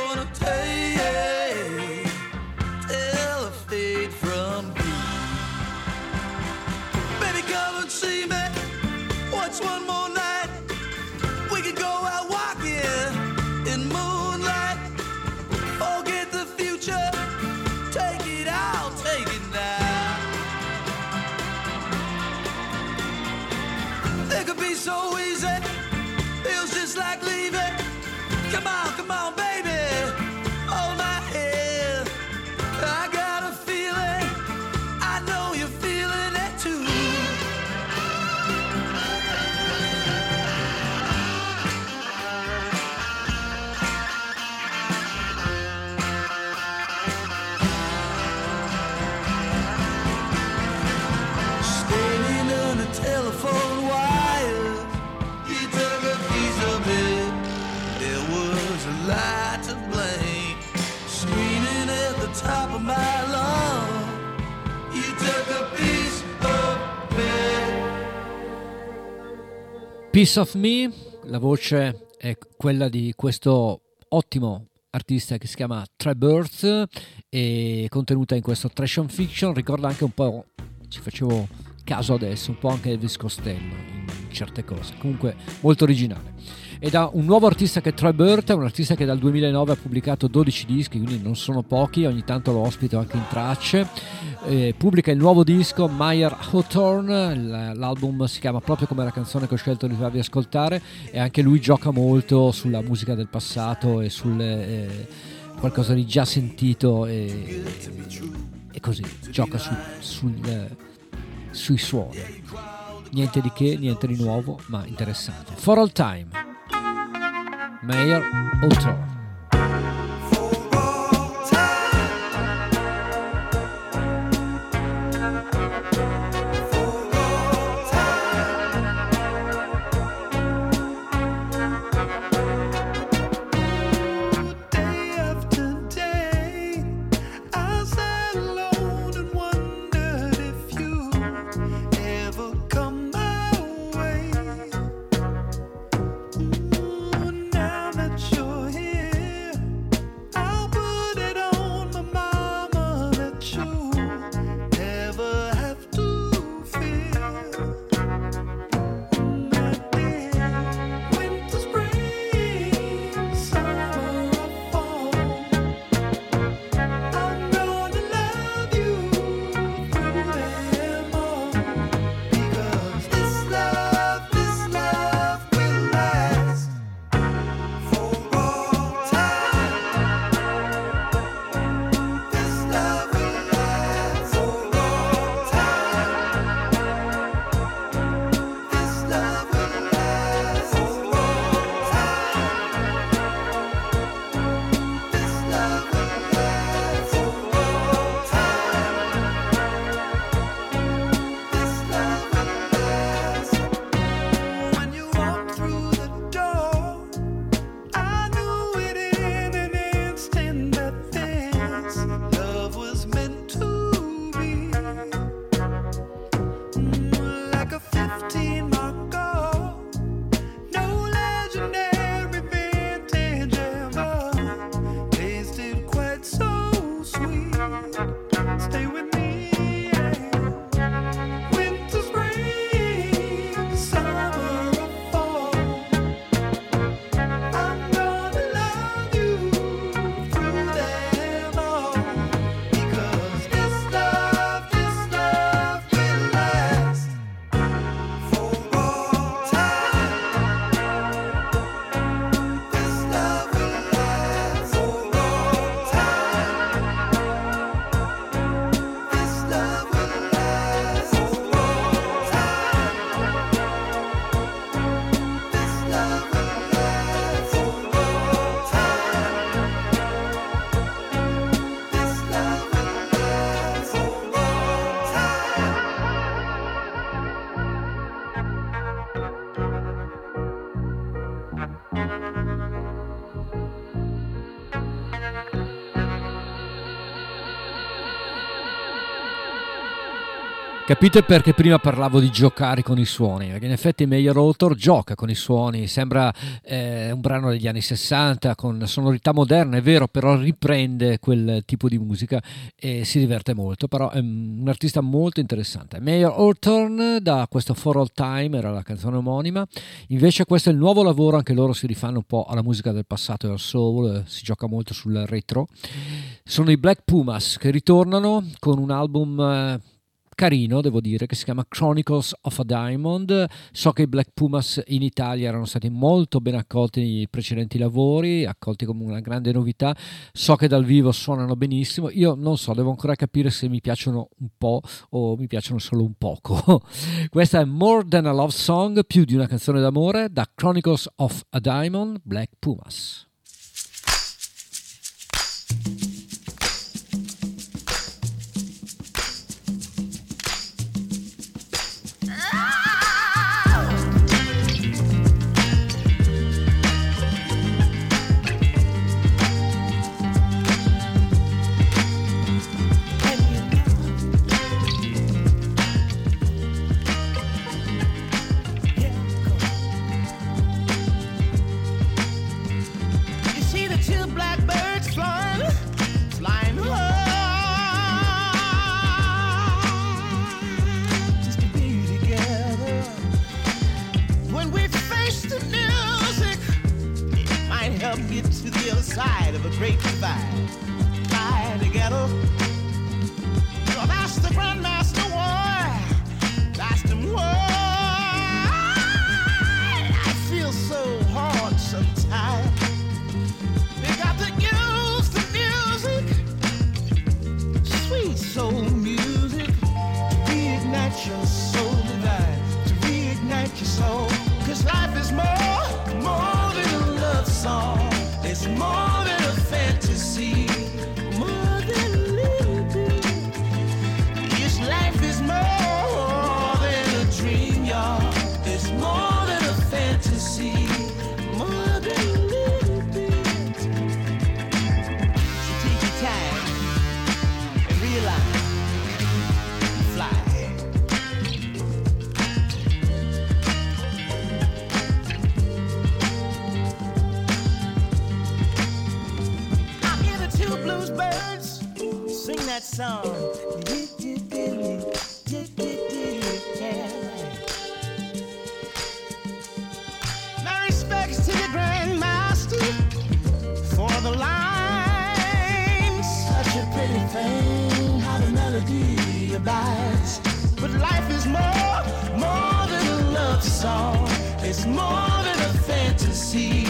Piece of Me, la voce è quella di questo ottimo artista che si chiama Trebirth e contenuta in questo trash fiction. Ricorda anche un po' ci facevo caso adesso un po' anche Elvis Costello certe cose comunque molto originale e da un nuovo artista che è Troy Burt, un artista che dal 2009 ha pubblicato 12 dischi, quindi non sono pochi, ogni tanto lo ospito anche in tracce. Eh, pubblica il nuovo disco Meyer Hawthorne, l'album si chiama proprio come la canzone che ho scelto di farvi ascoltare e anche lui gioca molto sulla musica del passato e sul eh, qualcosa di già sentito e, e così, gioca su, sul, eh, sui suoni. Niente di che, niente di nuovo, ma interessante. For all time. Mayor Outro. Capite perché prima parlavo di giocare con i suoni? Perché in effetti Meyer Author gioca con i suoni, sembra eh, un brano degli anni 60 con sonorità moderne, è vero, però riprende quel tipo di musica e si diverte molto, però è un artista molto interessante. Meyer Author da questo For All Time era la canzone omonima, invece questo è il nuovo lavoro, anche loro si rifanno un po' alla musica del passato e al soul, eh, si gioca molto sul retro. Sono i Black Pumas che ritornano con un album... Eh, carino, devo dire, che si chiama Chronicles of a Diamond. So che i Black Pumas in Italia erano stati molto ben accolti nei precedenti lavori, accolti come una grande novità. So che dal vivo suonano benissimo. Io non so, devo ancora capire se mi piacciono un po' o mi piacciono solo un poco. Questa è More Than a Love Song, più di una canzone d'amore, da Chronicles of a Diamond, Black Pumas. to the other side of a great divide. Song. My respects to the Grandmaster for the line. Such a pretty thing, how the melody abides. But life is more, more than a love song. It's more than a fantasy,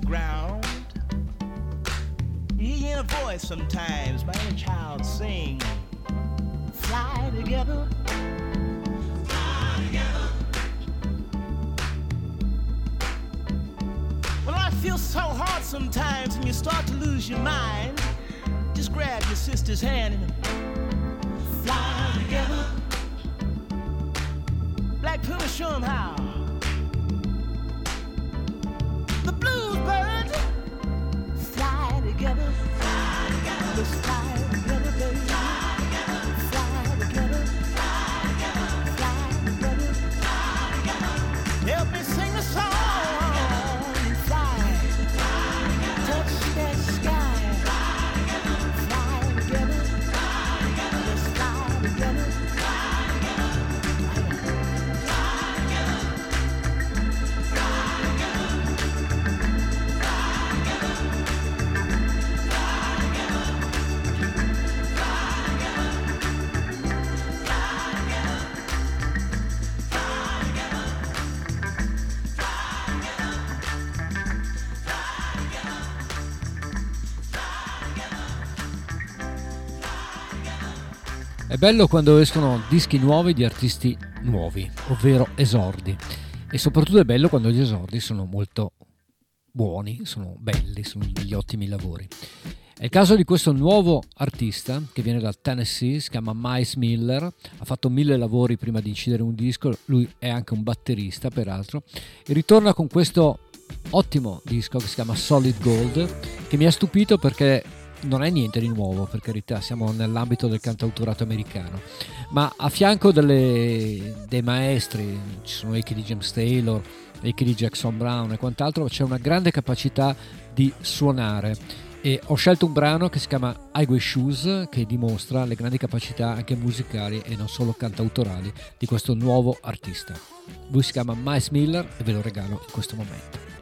the ground, you hear a voice sometimes by a child sing, Fly together. Fly together. Well, I feel so hard sometimes and you start to lose your mind. Just grab your sister's hand È bello quando escono dischi nuovi di artisti nuovi, ovvero esordi. E soprattutto è bello quando gli esordi sono molto buoni, sono belli, sono degli ottimi lavori. È il caso di questo nuovo artista che viene dal Tennessee, si chiama Miles Miller, ha fatto mille lavori prima di incidere un disco, lui è anche un batterista peraltro, e ritorna con questo ottimo disco che si chiama Solid Gold, che mi ha stupito perché non è niente di nuovo, per carità, siamo nell'ambito del cantautorato americano, ma a fianco delle- dei maestri, ci sono echi di James Taylor, echi di Jackson Brown e quant'altro, c'è una grande capacità di suonare. E ho scelto un brano che si chiama Highway Shoes, che dimostra le grandi capacità anche musicali e non solo cantautorali di questo nuovo artista. Lui si chiama Miles Miller e ve lo regalo in questo momento.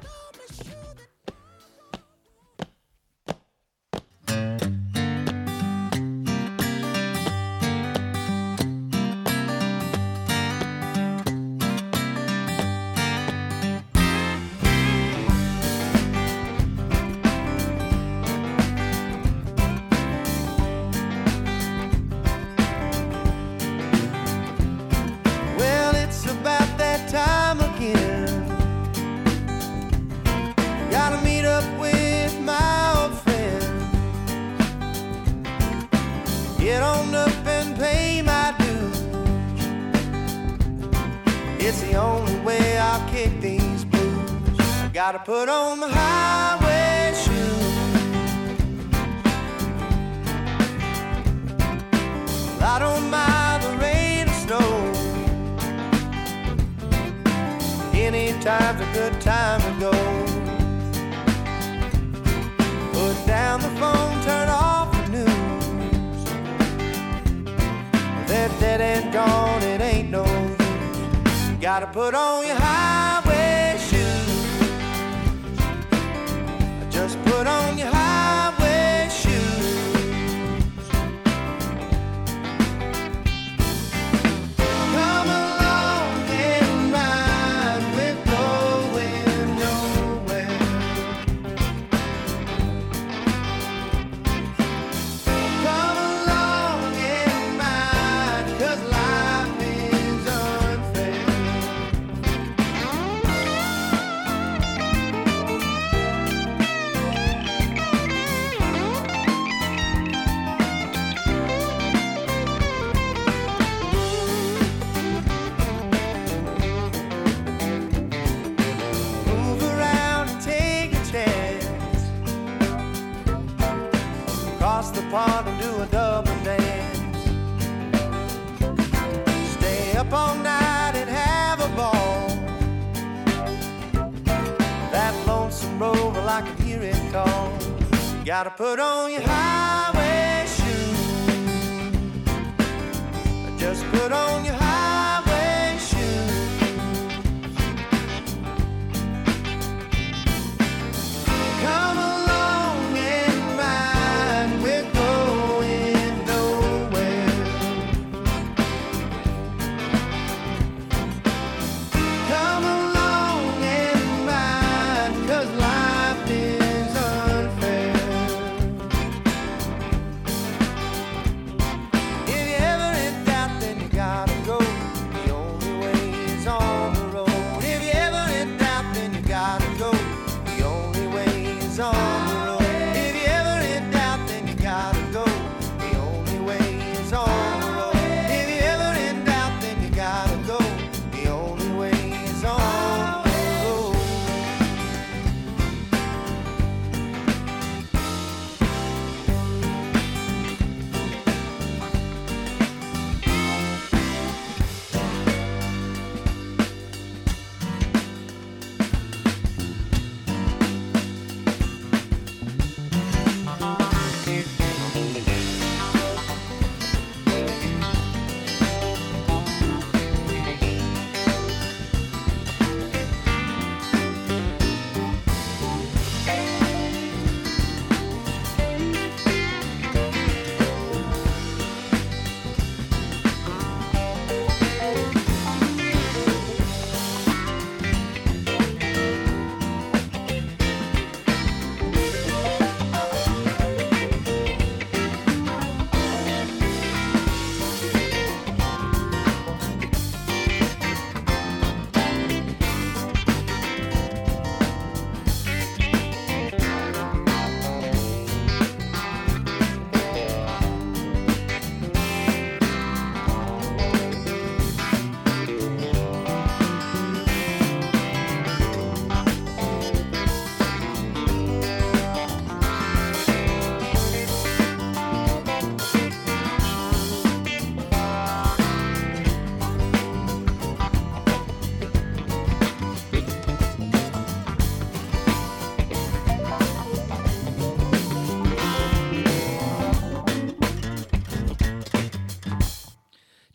gotta put on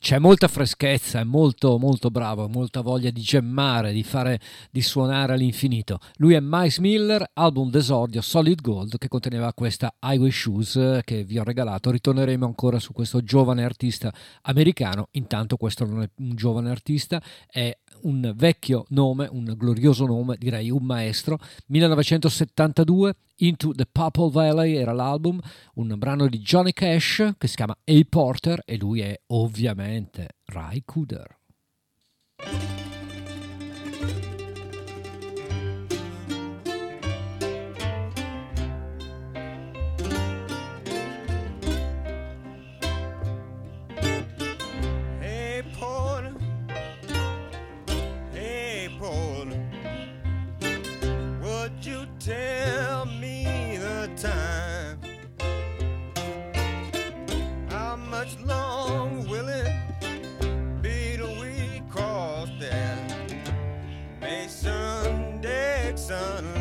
c'è molta freschezza, è molto molto bravo, molta voglia di gemmare, di fare di suonare all'infinito. Lui è Miles Miller, album d'esordio Solid Gold che conteneva questa Highway Shoes eh, che vi ho regalato. Ritorneremo ancora su questo giovane artista americano. Intanto questo non è un giovane artista, è un vecchio nome, un glorioso nome, direi un maestro. 1972, Into the Purple Valley era l'album, un brano di Johnny Cash che si chiama A Porter e lui è ovviamente Ray Cooder. tell me the time. How much long will it be till we cross that May Sunday sunlight?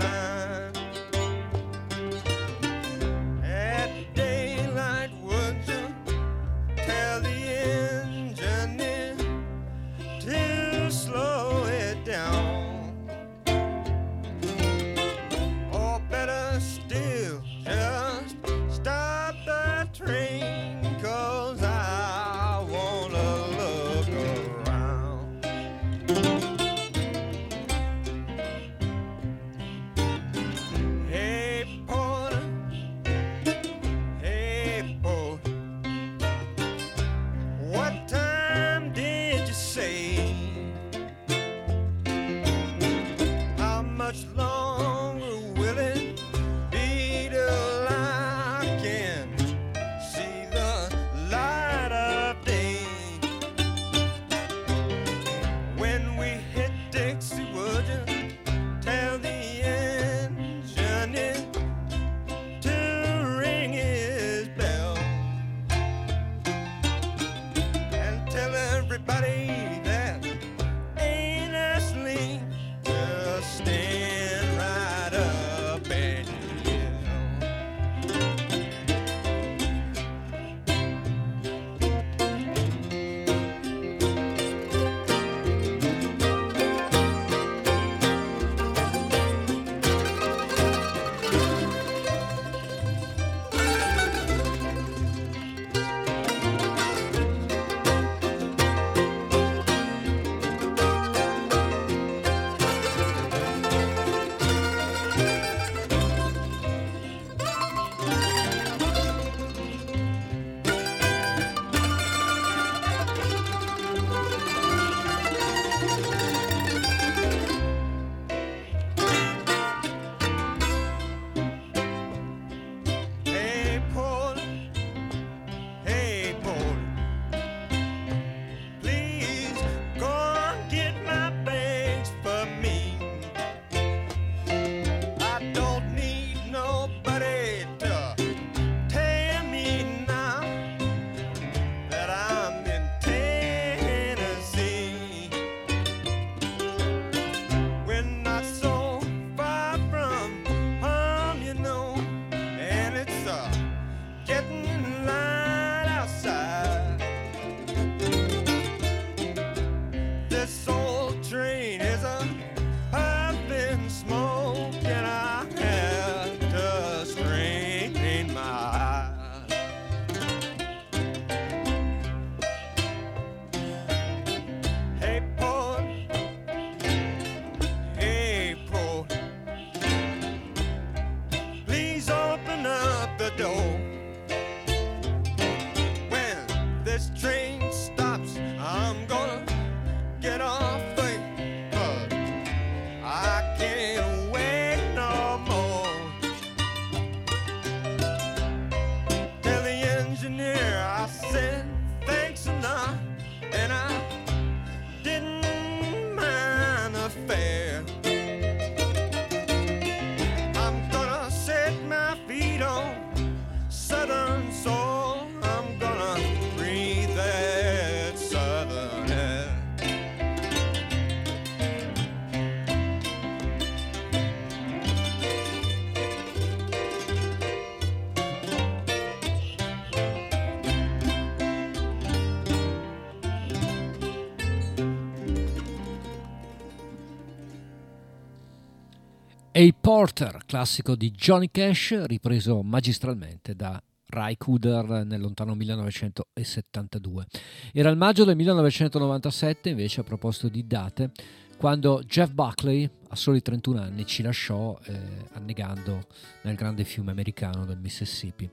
A Porter, classico di Johnny Cash, ripreso magistralmente da Ry Cooder nel lontano 1972. Era il maggio del 1997, invece, a proposito di date, quando Jeff Buckley, a soli 31 anni, ci lasciò eh, annegando nel grande fiume americano del Mississippi.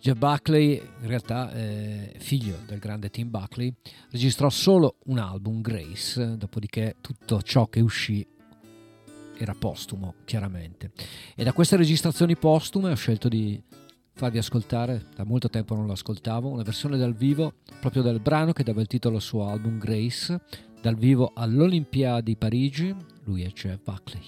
Jeff Buckley, in realtà eh, figlio del grande Tim Buckley, registrò solo un album, Grace, dopodiché tutto ciò che uscì era postumo, chiaramente. E da queste registrazioni postume ho scelto di farvi ascoltare, da molto tempo non lo ascoltavo, una versione dal vivo proprio del brano che dava il titolo al suo album Grace, dal vivo all'Olimpiadi Parigi, lui è Jeff Buckley.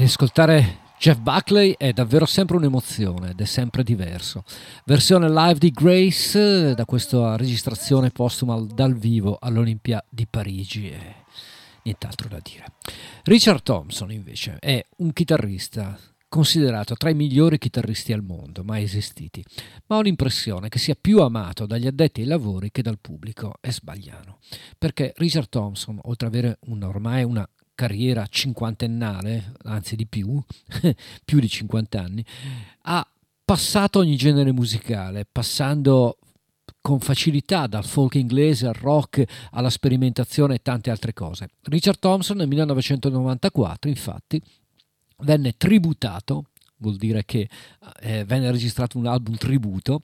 Riascoltare Jeff Buckley è davvero sempre un'emozione ed è sempre diverso. Versione live di Grace da questa registrazione postuma dal vivo all'Olimpia di Parigi e nient'altro da dire. Richard Thompson invece è un chitarrista considerato tra i migliori chitarristi al mondo mai esistiti, ma ho l'impressione che sia più amato dagli addetti ai lavori che dal pubblico. È sbagliano, perché Richard Thompson, oltre ad avere una, ormai una carriera cinquantennale, anzi di più, più di 50 anni, ha passato ogni genere musicale, passando con facilità dal folk inglese al rock alla sperimentazione e tante altre cose. Richard Thompson nel 1994, infatti, venne tributato vuol dire che eh, venne registrato un album tributo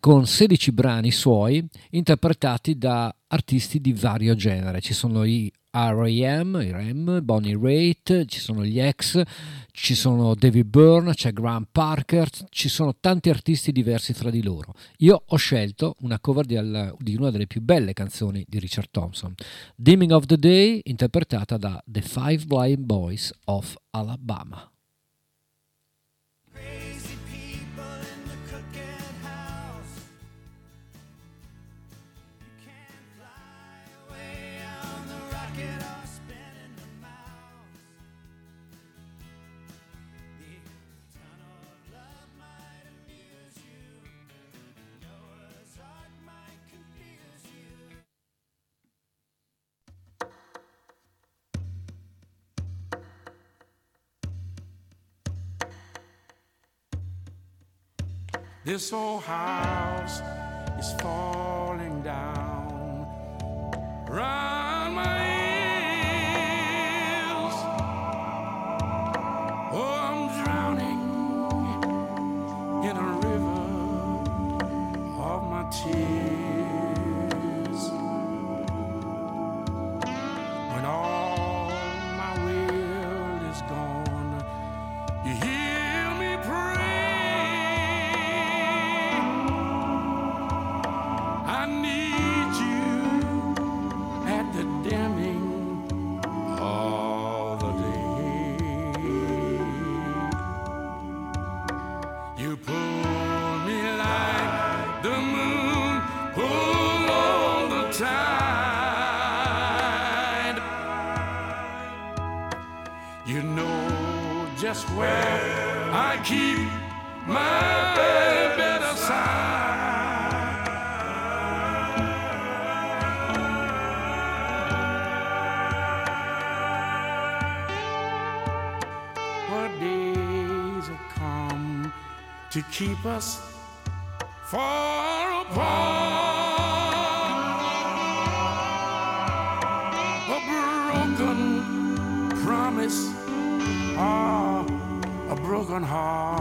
con 16 brani suoi interpretati da artisti di vario genere. Ci sono i R.A.M., i Rem, Bonnie Raitt, ci sono gli ex, ci sono David Byrne, c'è Graham Parker, ci sono tanti artisti diversi fra di loro. Io ho scelto una cover di, al, di una delle più belle canzoni di Richard Thompson, Dimming of the Day, interpretata da The Five Blind Boys of Alabama. This old house is falling down. Run keep us far apart? A broken promise, ah, a broken heart.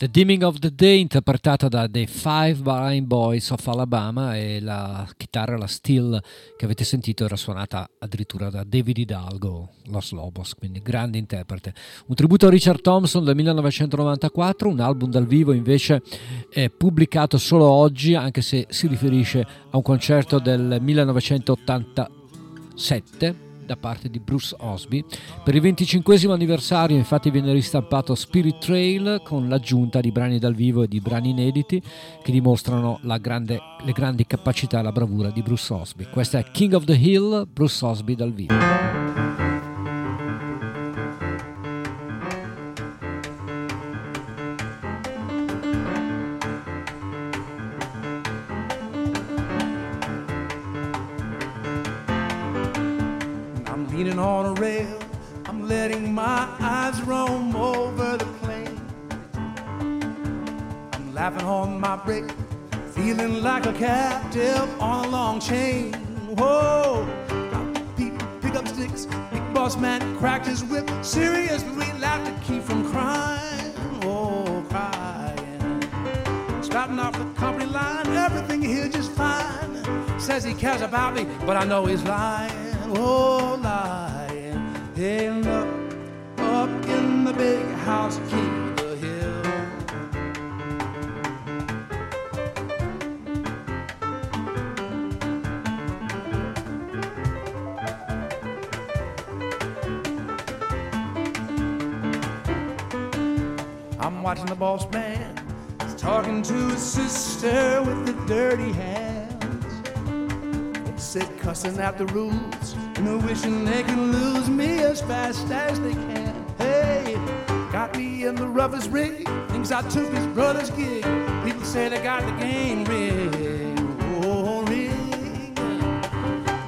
The Dimming of the Day interpretata da The Five Blind Boys of Alabama e la chitarra, la steel che avete sentito era suonata addirittura da David Hidalgo, Los Lobos, quindi grande interprete. Un tributo a Richard Thompson del 1994, un album dal vivo invece è pubblicato solo oggi anche se si riferisce a un concerto del 1987 da parte di Bruce Osby. Per il 25 anniversario infatti viene ristampato Spirit Trail con l'aggiunta di brani dal vivo e di brani inediti che dimostrano grande, le grandi capacità e la bravura di Bruce Osby. Questa è King of the Hill, Bruce Osby dal vivo. Roam over the plain. I'm laughing on my break, feeling like a captive on a long chain. Whoa, got people pick up sticks. Big boss man cracked his whip. Seriously, we laughed to keep from crying. Oh, crying. Starting off the company line, everything here just fine. Says he cares about me, but I know he's lying. Oh, lying. Hey, look, up in big house, King of the Hill. I'm watching the boss man. He's talking to his sister with the dirty hands. They said cussing at the rules and they're wishing they can lose me as fast as they can. Got me in the roughest rig. Thinks I took his brother's gig. People say they got the game rigged. Oh, rigged.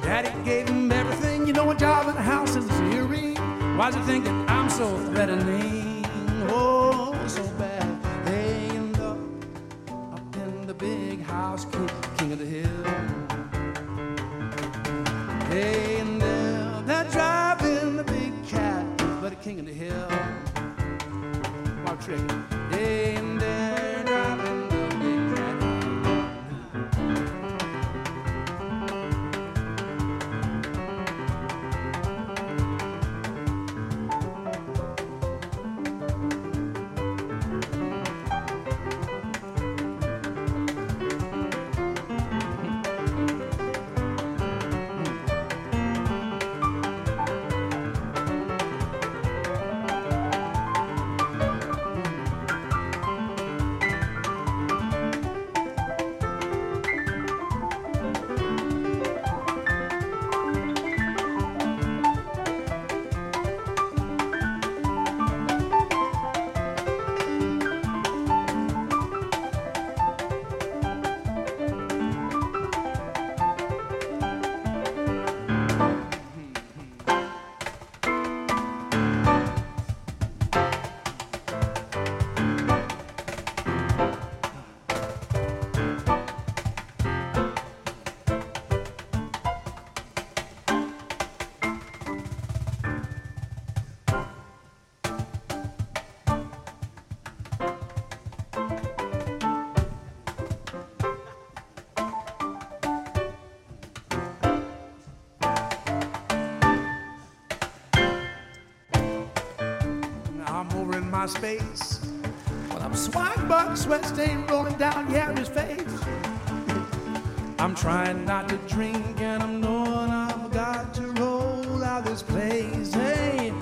Daddy gave him everything. You know, a job in the house is eerie. Why does he think that I'm so threatening? Oh, so bad. Hey, and up, up in the big house, king, king of the hill. Hey, and there, they're driving the big cat, but the king of the hill. Mark Trick. Hey, and they're my space. Well, I'm swag bug, sweat stain rolling down Gary's face. I'm trying not to drink and I'm knowing I've got to roll out this place. Hey,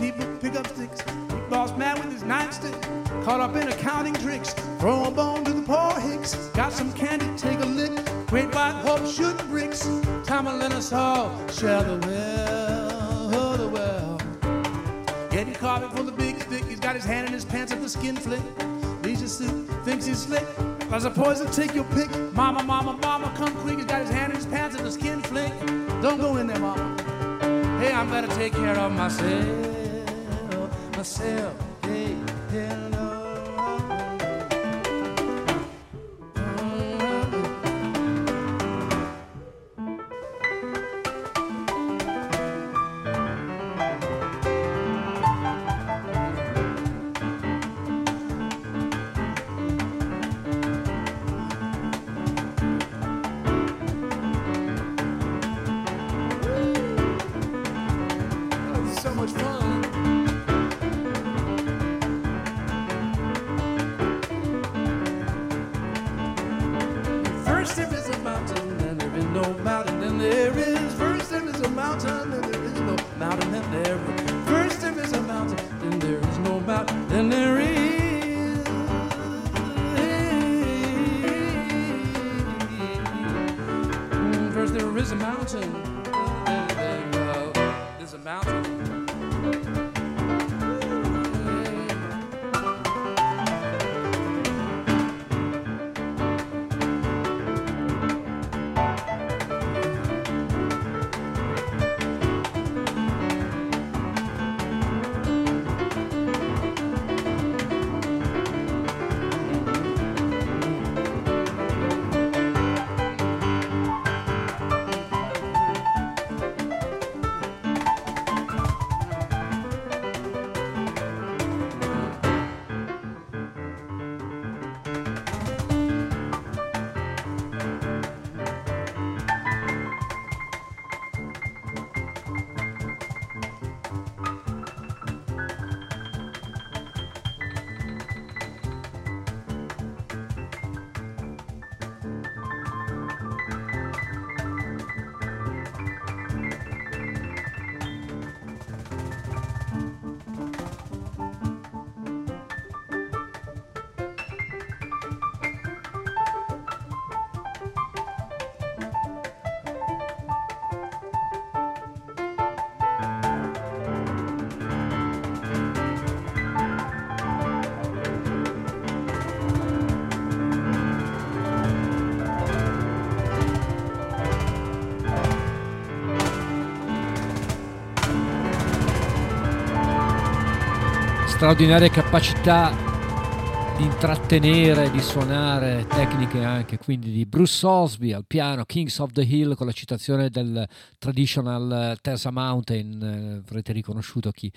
people pick up sticks. Boss man with his nightstick. Caught up in accounting tricks. Throw a bone to the poor hicks. Got some candy, take a lick. Great white hope shooting bricks. Time to let us all share the well, oh, the well. Getting coffee for the big He's got his hand in his pants at the skin flick. Leisure suit, thinks he's slick. As a poison, take your pick. Mama, mama, mama, come quick. He's got his hand in his pants at the skin flick. Don't go in there, mama. Hey, I'm gonna take care of myself. Myself. Straordinaria capacità di intrattenere, di suonare, tecniche anche quindi di Bruce Osby al piano, Kings of the Hill con la citazione del traditional Tessa Mountain, eh, avrete riconosciuto chi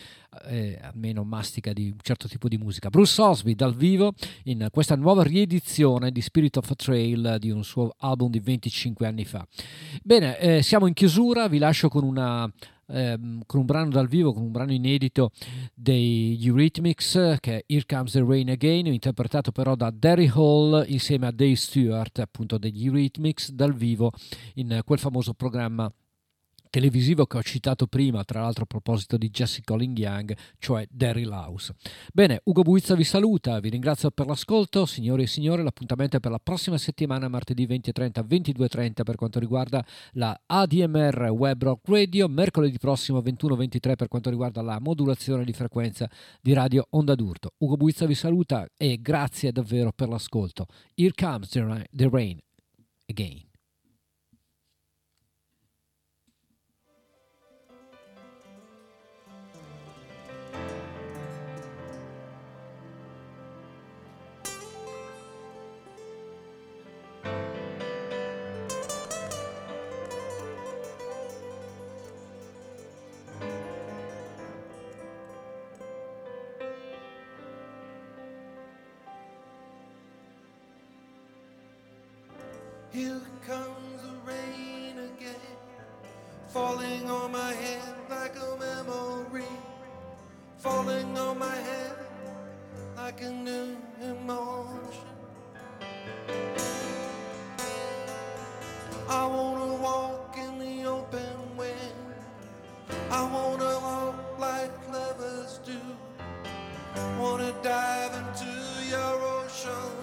eh, almeno mastica di un certo tipo di musica. Bruce Osby dal vivo in questa nuova riedizione di Spirit of a Trail di un suo album di 25 anni fa. Bene, eh, siamo in chiusura, vi lascio con una ehm, con un brano dal vivo, con un brano inedito dei Eurythmics che è Here Comes the Rain Again, interpretato però da Derry Hall insieme a Dave Stewart, appunto degli Eurythmics, dal vivo in quel famoso programma televisivo che ho citato prima, tra l'altro a proposito di Jesse Colling Young, cioè Derry Laus. Bene, Ugo Buizza vi saluta, vi ringrazio per l'ascolto, signori e signore, l'appuntamento è per la prossima settimana, martedì 20.30, 22.30 per quanto riguarda la ADMR Web Rock Radio, mercoledì prossimo 21.23 per quanto riguarda la modulazione di frequenza di Radio Onda d'Urto. Ugo Buizza vi saluta e grazie davvero per l'ascolto. Here comes the rain again. Comes the rain again, falling on my head like a memory, falling on my head like a new emotion. I wanna walk in the open wind, I wanna walk like lovers do. Wanna dive into your ocean,